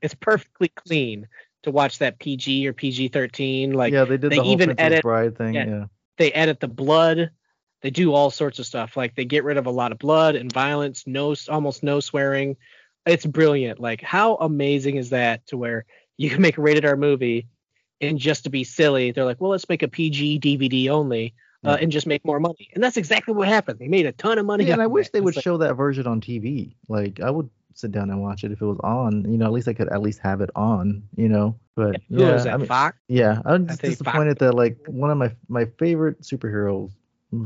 it's perfectly clean to watch that PG or PG thirteen. Like yeah, they did they the whole even Princess edit- Bride thing. yeah. Yeah. they edit the blood, they do all sorts of stuff. Like they get rid of a lot of blood and violence, no almost no swearing. It's brilliant. Like how amazing is that to where you can make a rated R movie and just to be silly, they're like, well, let's make a PG DVD only. Uh, and just make more money, and that's exactly what happened. They made a ton of money. Yeah, and I wish they would like, show that version on TV. Like I would sit down and watch it if it was on. You know, at least I could at least have it on. You know, but Who yeah. I mean, Fox? Yeah, I'm just think disappointed that like one of my my favorite superheroes,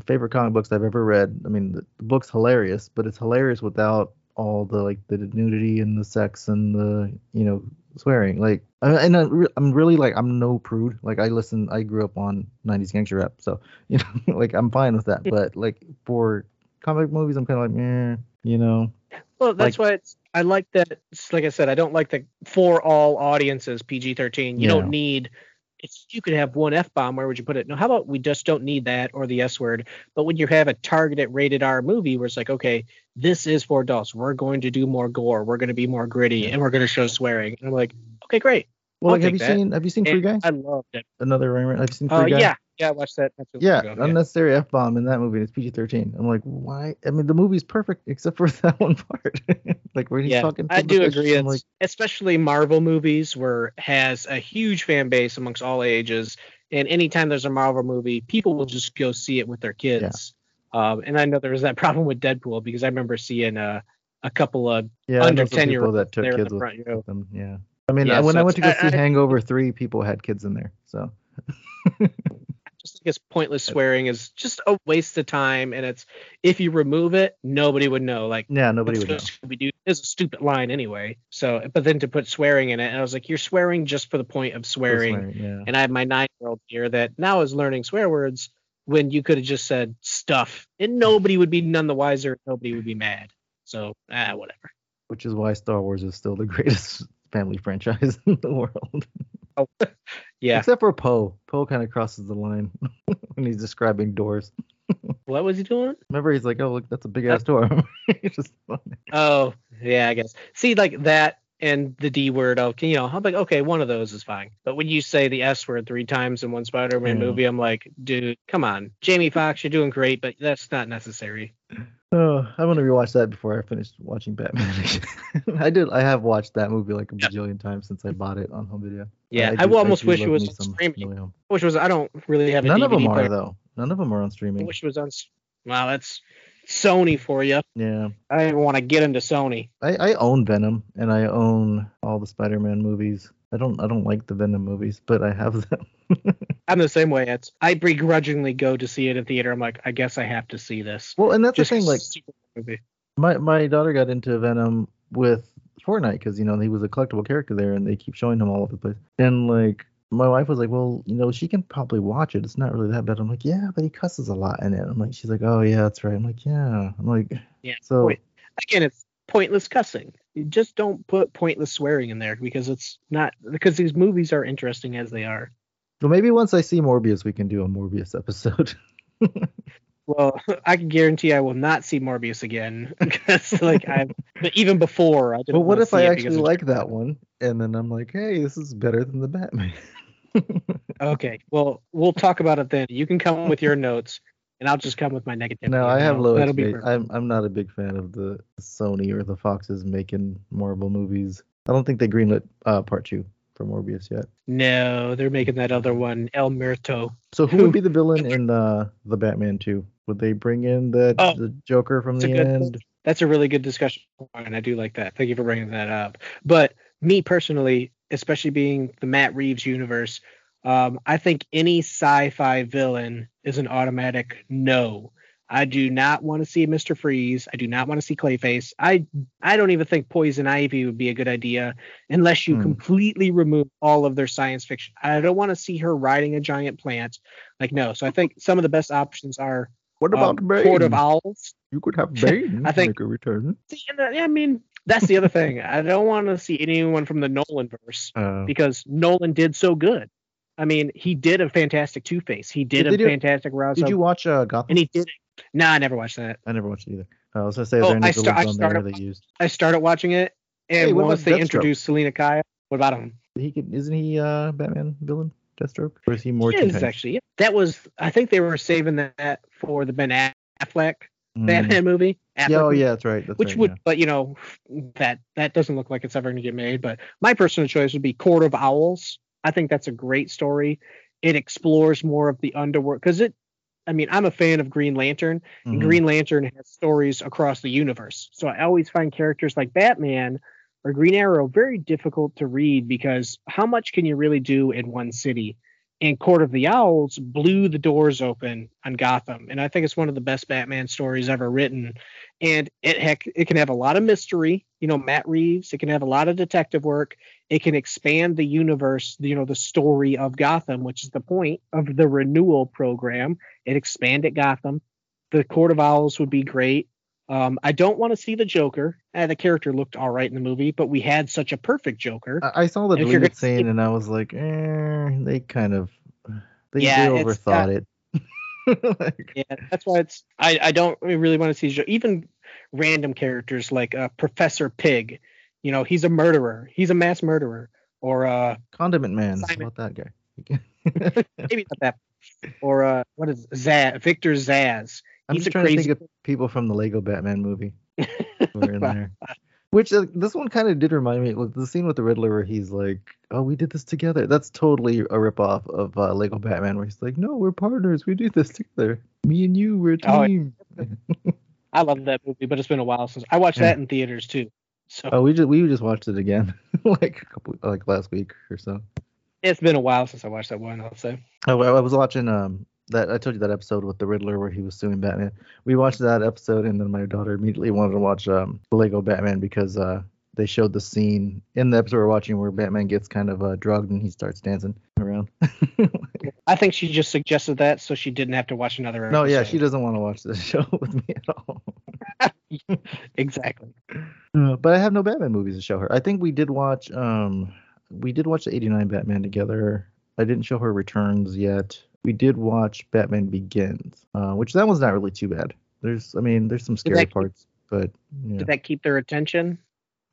favorite comic books I've ever read. I mean, the, the book's hilarious, but it's hilarious without all the like the nudity and the sex and the you know swearing. Like, and I, re- I'm really like I'm no prude. Like I listen, I grew up on '90s gangster rap, so (laughs) you know, like I'm fine with that. But like for comic movies, I'm kind of like, eh, you know. Well, that's why it's, I like that. Like I said, I don't like the for all audiences PG thirteen. You Yeah. don't need. It's you could have one f bomb. Where would you put it? No, how about we just don't need that or the s word. But when you have a targeted rated R movie, where it's like, okay, this is for adults. We're going to do more gore. We're going to be more gritty, and we're going to show swearing. And I'm like, okay, great. Well, I'll like, have you that. seen have you seen Free Guy? I love it. Another Ryan Reynolds- you seen Free Uh, Guy? yeah, yeah, I watched that. Yeah, ago, unnecessary f bomb in that movie. It's PG thirteen. I'm like, why? I mean, the movie's perfect except for (laughs) that one part. (laughs) like when he's yeah, talking. I the do agree. It's, like, especially Marvel movies, where has a huge fan base amongst all ages, and anytime there's a Marvel movie, people will just go see it with their kids. Um, and I know there was that (laughs) problem with Deadpool because I remember seeing uh, a couple of yeah, under 10 year olds that took kids the with front row. them. Yeah. I mean, Yeah, when so I went to go see I- I- Hangover three, people had kids in there. So just think it's pointless swearing is just a waste of time, and it's if you remove it, nobody would know. Like Yeah, nobody would know. do is a stupid line anyway. So, but then to put swearing in it, and I was like, you're swearing just for the point of swearing. Swearing, Yeah. And I have my nine year old here that now is learning swear words when you could have just said stuff, and nobody would be none the wiser. Nobody would be mad. So, ah, whatever. Which is why Star Wars is still the greatest family (laughs) franchise in the world. Oh, yeah. Except for Poe. Poe kind of crosses the line (laughs) when he's describing doors. (laughs) What was he doing? Remember, he's like, "Oh, look, that's a big ass door." Just funny. Oh, yeah, I guess. See, like that and the D word. Okay, you know, I'm like, okay, one of those is fine. But when you say the S word three times in one Spider-Man Yeah. movie, I'm like, dude, come on, Jamie Foxx, you're doing great, but that's not necessary. Oh, I want to rewatch that before I finish watching Batman. (laughs) I did. I have watched that movie like a bajillion times since I bought it on home video. Yeah, I, do- will almost do wish it was me on some streaming. Way Home. Which was I don't really have a None DVD of them player. are though. None of them are on streaming. I wish it was on. Wow, that's Sony for you. Yeah, I don't even want to get into Sony. I, I own Venom and I own all the Spider-Man movies. I don't I don't like the Venom movies, but I have them. (laughs) I'm the same way. It's I begrudgingly go to see it in theater. I'm like, I guess I have to see this. well, and that's Just the thing. Like it's a super movie. my my daughter got into Venom with Fortnite because you know he was a collectible character there, and they keep showing him all over the place. And like my wife was like, well, you know, she can probably watch it. It's not really that bad. I'm like, yeah, but he cusses a lot in it. I'm like, she's like, oh yeah, that's right. I'm like, yeah. I'm like, Yeah. So Point- Again, it's pointless cussing. You just don't put pointless swearing in there because it's not because these movies are interesting as they are. well, maybe once I see Morbius, we can do a Morbius episode. (laughs) Well, I can guarantee I will not see Morbius again (laughs) because, like, I even before I didn't. but what if I actually like that one, and then I'm like, hey, this is better than the Batman. (laughs) Okay, well, we'll talk about it then. You can come with your notes, and I'll just come with my negativity. No, I have low That'll be expectations. I'm I'm not a big fan of the Sony or the Foxes making Marvel movies. I don't think they greenlit uh, part two for Morbius yet. No, they're making that other one, El Muerto. So who would be the (laughs) villain in uh, the Batman two? Would they bring in the Oh, the Joker from the good end? That's a really good discussion point, and I do like that. Thank you for bringing that up. But me personally, especially being the Matt Reeves universe, um, I think any sci-fi villain is an automatic no. I do not want to see Mr. Freeze. I do not want to see Clayface. I I don't even think Poison Ivy would be a good idea unless you Hmm. completely remove all of their science fiction. I don't want to see her riding a giant plant. Like no. So I think some of the best options are What um, about Bane? Court of Owls. you could have (laughs) Bane I think- make a return. See, I mean, that's the other thing. I don't want to see anyone from the Nolan verse Uh, (laughs) because Nolan did so good. I mean, he did a fantastic Two Face. He did, Did a do- fantastic Ra's did you watch uh, Gotham? and he did. Nah, I never watched that. I never watched it either. Uh, I was gonna say, Oh, I villains I started- they used? I started watching it, and Hey, once they Deathstroke? introduced Selina Kyle, what about him? He could, isn't he uh, Batman villain? Deathstroke, or is he more? He is actually. yeah. That was. I think they were saving that for the Ben Affleck Mm. Batman movie. Yeah, oh yeah, that's right. That's which right, would yeah. but you know that that doesn't look like it's ever going to get made but my personal choice would be court of owls i think that's a great story. It explores more of the underworld because it i mean i'm a fan of green lantern and Mhm. green lantern has stories across the universe. So i always find characters like batman or green arrow very difficult to read because how much can you really do in one city and Court of the Owls blew the doors open on Gotham, and I think it's one of the best Batman stories ever written. And it heck, it can have a lot of mystery. You know, Matt Reeves. It can have a lot of detective work. It can expand the universe. You know, the story of Gotham, which is the point of the renewal program. It expanded Gotham. The Court of Owls would be great. Um, I don't want to see the Joker. Uh, the character looked all right in the movie, but we had such a perfect Joker. I, I saw the deleted gonna see- scene and I was like, eh, they kind of they, Yeah, they overthought it. (laughs) Like, Yeah, that's why it's. I, I don't really want to see Jo- even random characters like uh, Professor Pig. You know, he's a murderer. He's a mass murderer. Or uh, Condiment Man. Simon. about that guy? (laughs) maybe not that. Or uh, what is Zsasz? Victor Zsasz. I'm He's just trying to crazy. think of people from the Lego Batman movie who are in there. (laughs) Which uh, this one kind of did remind me of the scene with the Riddler where he's like, "Oh, we did this together." That's totally a ripoff of uh, Lego Batman, where he's like, "No, we're partners. We do this together. Me and you, we're a Oh, team." (laughs) I love that movie, but it's been a while since I watched Yeah. that in theaters too. So Oh, we just we just watched it again, (laughs) like a couple like last week or so. It's been a while since I watched that one. I'll say. Oh, I I was watching um that I told you that episode with the Riddler where he was suing Batman. We watched that episode and then my daughter immediately wanted to watch um Lego Batman because uh they showed the scene in the episode we're watching where Batman gets kind of uh, drugged and he starts dancing around. (laughs) I think she just suggested that so she didn't have to watch another. no, yeah, she doesn't want to watch this (laughs) show with me at all. (laughs) exactly. Uh, but I have no Batman movies to show her. I think we did watch um we did watch the 89 Batman together. I didn't show her Returns yet. We did watch Batman Begins, uh, which that one's not really too bad. There's I mean, there's some scary keep- parts, but yeah. Did that keep their attention?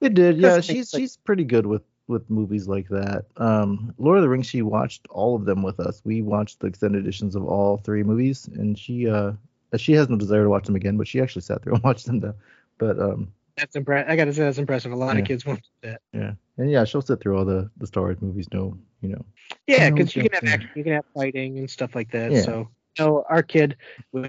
It did, yeah. Because I think, She's like- she's pretty good with with movies like that. Um, Lord of the Rings, she watched all of them with us. We watched the extended editions of all three movies, and she uh she has no desire to watch them again, but she actually sat through and (laughs) watched them though. But um, That's impressive. I gotta say that's impressive. A lot Yeah. of kids won't do that. yeah, and yeah, she'll sit through all the the Star Wars movies. No, you know, Yeah, because you can have action, you can have fighting and stuff like that. Yeah. So, you know, our kid,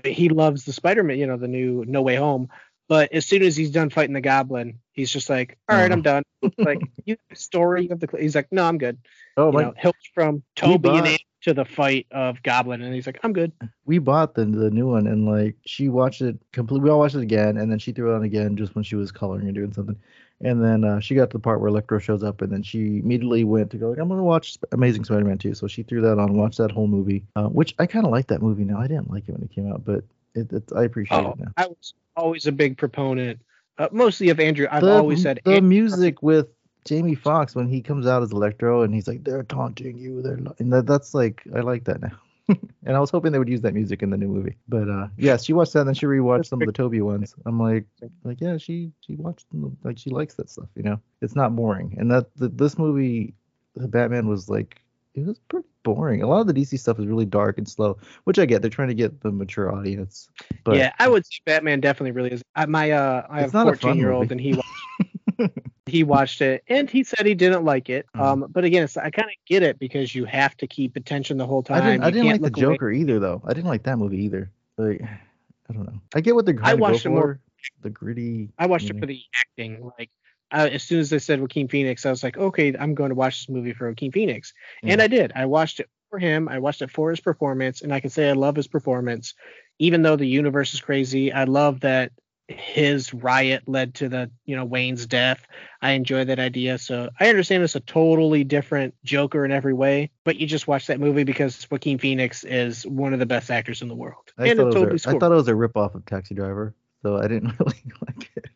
he loves the Spider-Man, you know, the new No Way Home. But as soon as he's done fighting the Goblin, he's just like, "All right, Oh. I'm uh-huh. done." like, (laughs) you have a story you have the. He's like, "No, I'm good." oh You my, know, he'll from Tobey and Andy to the fight of Goblin, and he's like, "I'm good." we bought the the new one, and like she watched it complete. We all watched it again, and then she threw it on again just when she was coloring and doing something. And then uh, she got to the part where Electro shows up, and then she immediately went to go like, I'm gonna watch Amazing Spider-Man 2. So she threw that on, watched that whole movie, uh, which I kind of like that movie now. I didn't like it when it came out, but it, it I appreciate Oh, it now. I was always a big proponent, uh, mostly of Andrew. I've the, always said the Andrew- music with Jamie Foxx when he comes out as Electro and he's like, they're taunting you, they're li-" and that, that's like I like that now. (laughs) and I was hoping they would use that music in the new movie, but uh, yeah, she watched that and then she rewatched some of the Tobey ones. I'm like, like yeah, she she watched them, like she likes that stuff, you know. It's not boring, and that the, this movie, the Batman was like, it was pretty boring. A lot of the DC stuff is really dark and slow, which I get. They're trying to get the mature audience, but yeah, I would say Batman definitely really is. I, my uh, I have a not a 14 year old, and he watched, (laughs) he watched it, and he said he didn't like it. Mhm. Um, but again, it's, I kind of get it because you have to keep attention the whole I time. didn't, I didn't like the look away. Joker either, though. I didn't like that movie either. Like, I don't know. I get what they're I watched it more- The gritty. I watched it for the acting. Like uh, as soon as they said Joaquin Phoenix, I was like, okay, I'm going to watch this movie for Joaquin Phoenix, and Yeah. I did. I watched it for him. I watched it for his performance, and I can say I love his performance, even though the universe is crazy. I love that his riot led to the you know Wayne's death. I enjoy that idea. So I understand it's a totally different Joker in every way, but you just watch that movie because Joaquin Phoenix is one of the best actors in the world, I and thought, it totally was a, I thought it was a ripoff of Taxi Driver, so I didn't (laughs) really like it.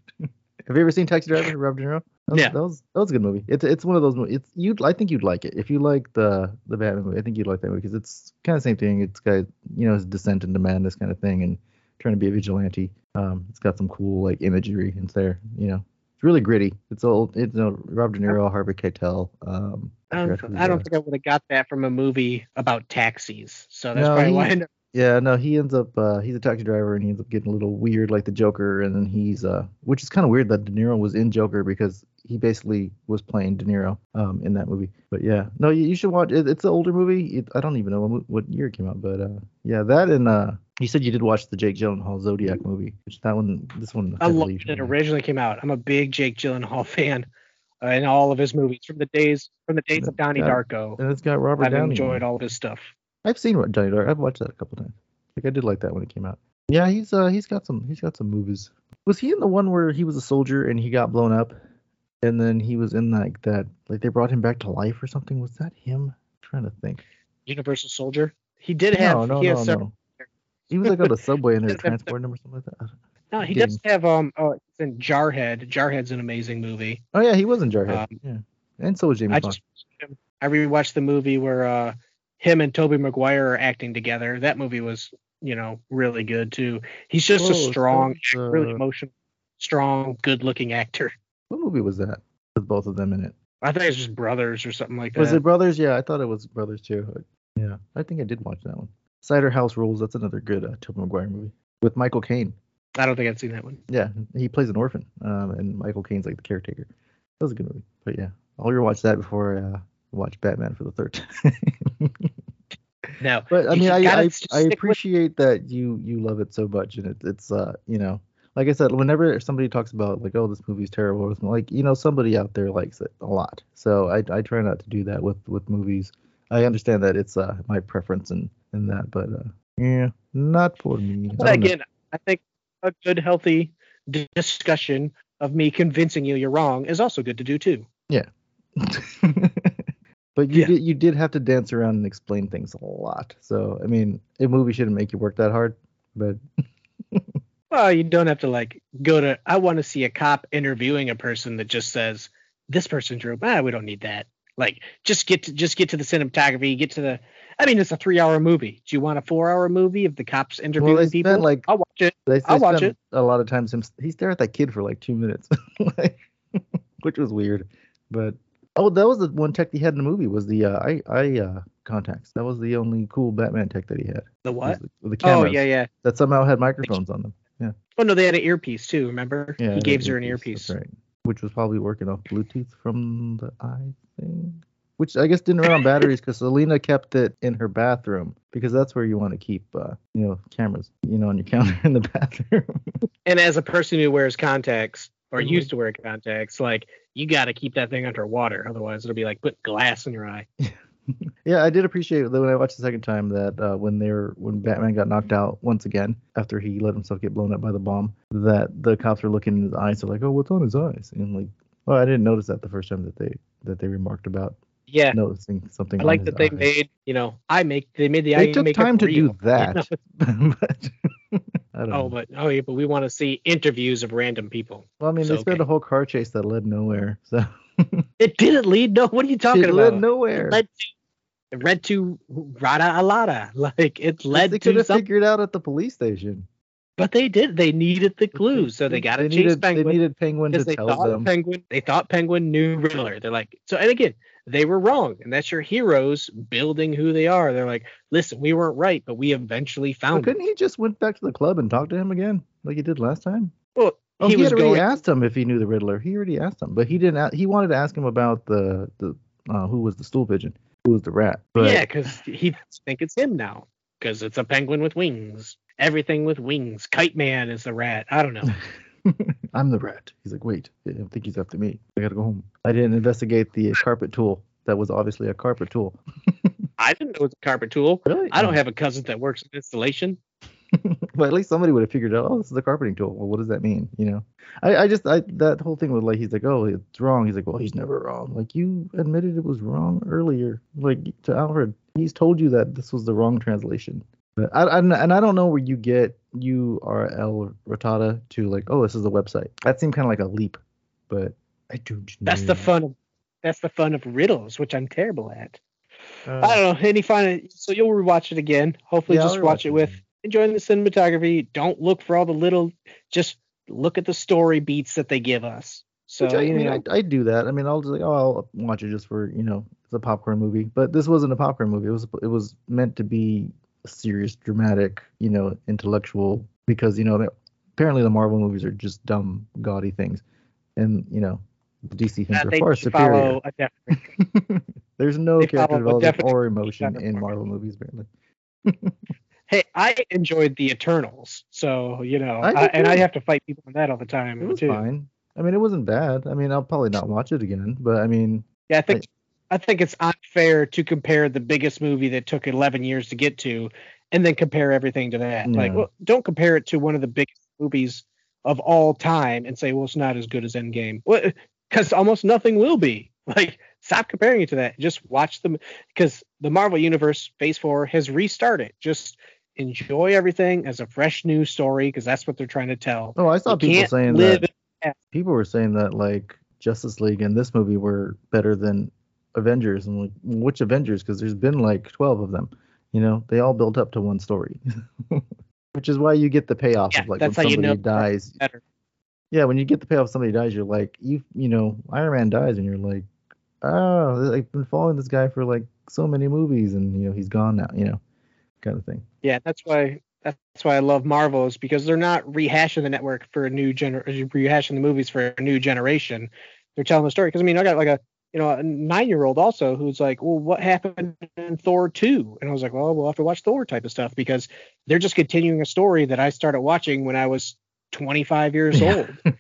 Have you ever seen Taxi Driver, Rob De Niro? That was, Yeah. that was that was a good movie. It's it's one of those movies. It's you. I think you'd like it if you like the the Batman movie. I think you'd like that movie because it's kind of the same thing. It's got you know his descent into madness kind of thing and trying to be a vigilante. Um, it's got some cool like imagery in there. You know, it's really gritty. It's old. It's you know, Rob De Niro, Harvey Keitel. Um, I don't, I don't think I would have got that from a movie about taxis. So that's No, probably he- why I never Yeah, no, he ends up uh, he's a taxi driver and he ends up getting a little weird like the Joker and then he's uh which is kind of weird that De Niro was in Joker because he basically was playing De Niro um in that movie. But yeah, no, you, you should watch it. It's an older movie. It, I don't even know what, what year it came out, but uh yeah, that and uh you said you did watch the Jake Gyllenhaal Zodiac movie, which that one this one I loved it originally came out. I'm a big Jake Gyllenhaal fan uh, in all of his movies from the days from the days of Donnie. Darko. and it's got Robert I've Downey. enjoyed all of his stuff. I've seen Johnny Dark. I've watched that a couple times. Like I did like that when it came out. Yeah, he's uh he's got some he's got some movies. Was he in the one where he was a soldier and he got blown up, and then he was in like that like they brought him back to life or something? Was that him? I'm trying to think. Universal Soldier. He did have. no, no, he no, no. He was like on the subway and they were Does transporting him or something like that. (laughs) No, he Didn't. does have. Um, oh, he's in Jarhead. Jarhead's an amazing movie. Oh yeah, he was in Jarhead. Um, yeah, and so was Jamie I Foxx. just I rewatched the movie where uh him and Tobey Maguire are acting together. That movie was, you know, really good too. He's just Oh, a strong, it's, uh, really emotional, strong, good-looking actor. What movie was that with both of them in it? I think it's just brothers or something like that. Was it Brothers? Yeah, I thought it was Brothers too. Yeah, I think I did watch that one. Cider House Rules. That's another good uh, Tobey Maguire movie with Michael Caine. I don't think I've seen that one. Yeah, he plays an orphan, um, and Michael Caine's like the caretaker. That was a good movie. But yeah, I'll rewatch that before uh, watch Batman for the third time. (laughs) No, but I mean, I I, I stick with- appreciate that you you love it so much, and it, it's uh you know like I said, whenever somebody talks about like oh this movie's terrible, or something, like you know somebody out there likes it a lot. So I I try not to do that with with movies I understand that it's uh my preference in in that, but uh, yeah, not for me. But know. again, I think a good, healthy discussion of me convincing you you're wrong is also good to do too. (laughs) but you Yeah. did you did have to dance around and explain things a lot. So I mean, a movie shouldn't make you work that hard. But (laughs) Well, you don't have to like go to. I want to see a cop interviewing a person that just says this person drew. Ah, we don't need that. Like, just get to just get to the cinematography. Get to the. I mean, it's a three-hour movie. Do you want a four-hour movie of the cops interviewing they people? like- I'll watch it. they, they I'll watch spent a lot of times him he stared at that kid for like two minutes, (laughs) like, which was weird. But oh, that was the one tech he had in the movie was the uh, eye eye uh, contacts. That was the only cool Batman tech that he had. The what? The, the Oh yeah, yeah. that somehow had microphones on them. Yeah. Oh no, they had an earpiece too. Remember? Yeah, he gave her an earpiece. That's right. Which was probably working off Bluetooth from the eye thing. Which I guess didn't run on batteries because Selina kept it in her bathroom because that's where you want to keep, uh, you know, cameras, you know, on your (laughs) counter in the bathroom. And as a person who wears contacts or Mhm. used to wear contacts, like you got to keep that thing underwater, otherwise it'll be like put glass in your eye. (laughs) yeah, I did appreciate when I watched the second time that uh, when they were when Batman got knocked out once again after he let himself get blown up by the bomb, that the cops were looking in his eyes, they're like, "Oh, what's on his eyes?" And like, well, I didn't notice that the first time that they that they remarked about Yeah. noticing something. I like that they eye. made, you know, I make they made the They took time to real, do (laughs) that. (laughs) (laughs) but I don't oh, know. Oh, but oh yeah, but we want to see interviews of random people. well, I mean, they so spent okay. a whole car chase that led nowhere. So It didn't lead. No, what are you talking it about? led nowhere. It led to it led to Rata Alada. Like it led they could to have something. figured out at the police station. But they did. They needed the clues, so they got to They chase needed, Penguin. They needed Penguin to they tell thought them. Penguin they thought Penguin knew Riddler. They're like so and again, they were wrong. And that's your heroes building who they are. They're like, listen, we weren't right, but we eventually Well, found couldn't he just went back to the club and talked to him again, like he did last time? Well, Oh, he, he, was had already going asked him if he knew the Riddler. He already asked him, but he didn't. a- He wanted to ask him about the the uh, who was the stool pigeon, who was the rat. But Yeah, because he think it's him now. Because it's a penguin with wings. Everything with wings. Kite Man is the rat. I don't know. (laughs) (laughs) I'm the rat. He's like, wait, I think he's after me. I gotta go home. I didn't investigate the carpet tool. That was obviously a carpet tool. (laughs) I didn't know it was a carpet tool. Really? I don't have a cousin that works in installation. (laughs) but at least somebody would have figured out. Oh, this is a carpeting tool. Well, what does that mean? You know, I, I just, I that whole thing was like, he's like, oh, it's wrong. He's like, well, he's never wrong. Like you admitted it was wrong earlier. Like to Alfred, he's told you that this was the wrong translation. But I, I and I don't know where you get URL Rotata to like, oh, this is the website. That seemed kind of like a leap, but I don't. That's know. the fun of that's the fun of riddles, which I'm terrible at. Uh, I don't know. Any fun? So you'll rewatch it again. Hopefully, Yeah, I'll just watch it it with again. enjoying the cinematography. Don't look for all the little. Just look at the story beats that they give us. So Which I, you mean, know, I, I do that. I mean, I'll just like, oh, I'll watch it just for you know, it's a popcorn movie. But this wasn't a popcorn movie. It was it was meant to be serious, dramatic, you know, intellectual. Because you know, apparently the Marvel movies are just dumb, gaudy things, and you know, the DC things uh, are far superior. (laughs) There's no they character development or (laughs) emotion in. Marvel movies, apparently. (laughs) hey, I enjoyed the Eternals, so you know, I I and I have to fight people on that all the time It was too. fine. I mean, it wasn't bad. I mean, I'll probably not watch it again, but I mean, Yeah, I think I think it's unfair to compare the biggest movie that took 11 years to get to, and then compare everything to that. Like, well, don't compare it to one of the biggest movies of all time and say, well, it's not as good as Endgame. Well, because almost nothing will be. (laughs) Like, stop comparing it to that. Just watch them because the Marvel Universe Phase Four has restarted. Just enjoy everything as a fresh new story because that's what they're trying to tell. oh, I saw You people saying that. people were saying that like Justice League and this movie were better than Avengers? And like which Avengers? Because there's been like 12 of them. You know they all built up to one story. (laughs) Which is why you get the payoff Yeah, of like when how you somebody know dies. yeah when you get the payoff somebody dies you're like you you know Iron Man dies and you're like oh I've been following this guy for like so many movies and you know he's gone now you know kind of thing. Yeah, that's why that's why I love Marvel is because they're not rehashing the network for a new gener rehashing the movies for a new generation. They're telling the story. Because I mean, I got like a you know a nine year old also who's like, well, what happened in Thor two? And I was like, well, we'll have to watch Thor type of stuff because they're just continuing a story that I started watching when I was 25 years Yeah. old. (laughs)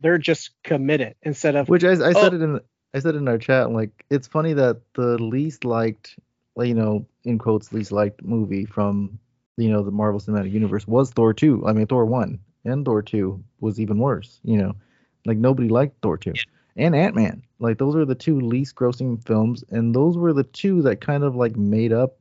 They're just committed instead of which I, I Oh. said it in I said in our chat, like it's funny that the least liked, you know, in quotes, least liked movie from you know the Marvel Cinematic Universe was Thor two. I mean Thor one and Thor two was even worse. You know, like nobody liked Thor two and Ant Man. Like those were the two least grossing films, and those were the two that kind of like made up,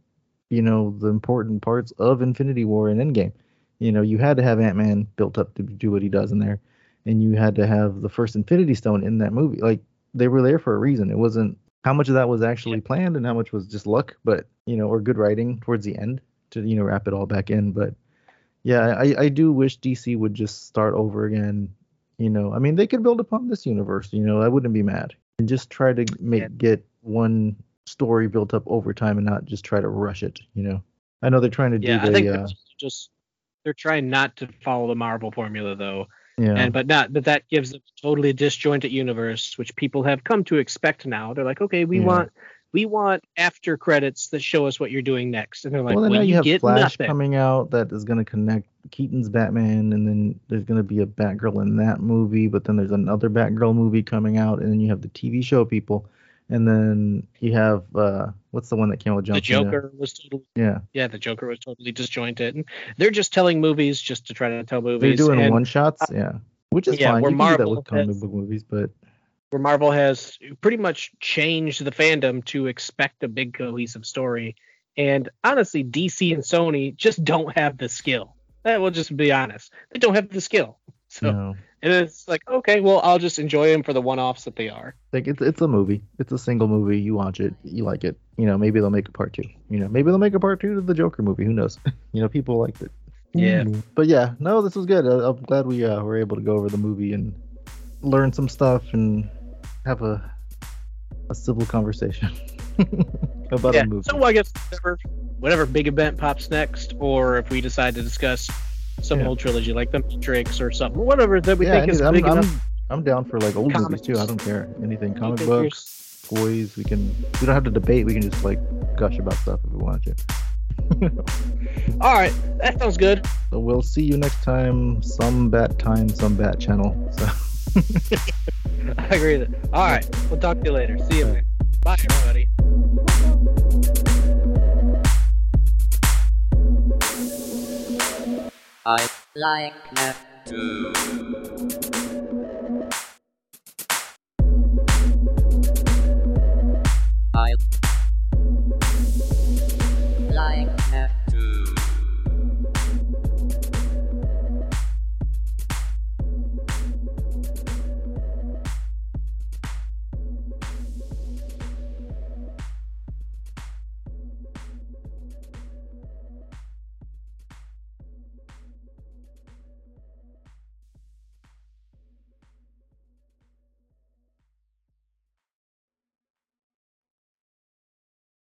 you know, the important parts of Infinity War and Endgame. You know, you had to have Ant Man built up to do what he does in there, and you had to have the first Infinity Stone in that movie. Like they were there for a reason. It wasn't how much of that was actually planned and how much was just luck, but you know, or good writing towards the end to you know wrap it all back in. But yeah, I I do wish DC would just start over again. You know, I mean, they could build upon this universe. You know, I wouldn't be mad and just try to make get one story built up over time and not just try to rush it. You know, I know they're trying to do Yeah, I think uh, just they're trying not to follow the Marvel formula though, yeah. and but not but that gives them a totally disjointed universe, which people have come to expect now. They're like, okay, we Yeah. want we want after credits that show us what you're doing next, and they're like, well, now you, you have get Flash nothing. coming out that is going to connect Keaton's Batman, and then there's going to be a Batgirl in that movie, but then there's another Batgirl movie coming out, and then you have the TV show people, and then you have uh, what's the one that came out with John the Cena? Joker was totally Yeah, yeah, the Joker was totally disjointed, and they're just telling movies just to try to tell movies. they're doing and one shots. Yeah, which is yeah, fine. You can do that Marvel with comic has- book movies, but where Marvel has pretty much changed the fandom to expect a big cohesive story. And honestly, DC and Sony just don't have the skill. Eh, We'll just be honest. They don't have the skill. (laughs) So know, and it's like, okay, well, I'll just enjoy them for the one-offs that they are. like it's it's a movie. It's a single movie. You watch it, you like it. You know, maybe they'll make a part two. You know, maybe they'll make a part two to the Joker movie. Who knows? (laughs) you know, people liked it. Yeah. But yeah, no, this was good. I, I'm glad we uh, were able to go over the movie and learn some stuff and have a a civil conversation (laughs) (laughs) about yeah. a movie. So I guess whatever, whatever big event pops next, or if we decide to discuss some Yeah. old trilogy like The Matrix or something, whatever that we yeah, think is I'm, big I'm, enough. I'm down for like old movies too. I don't care. Anything, comic you're- books, toys. We can. We don't have to debate. We can just like gush about stuff if we want to. (laughs) All right, that sounds good. So we'll see you next time. Some bat time, some bat channel. So. (laughs) I agree with it. All right, we'll talk to you later. See you, man. Bye, everybody. I like that too. I like that too.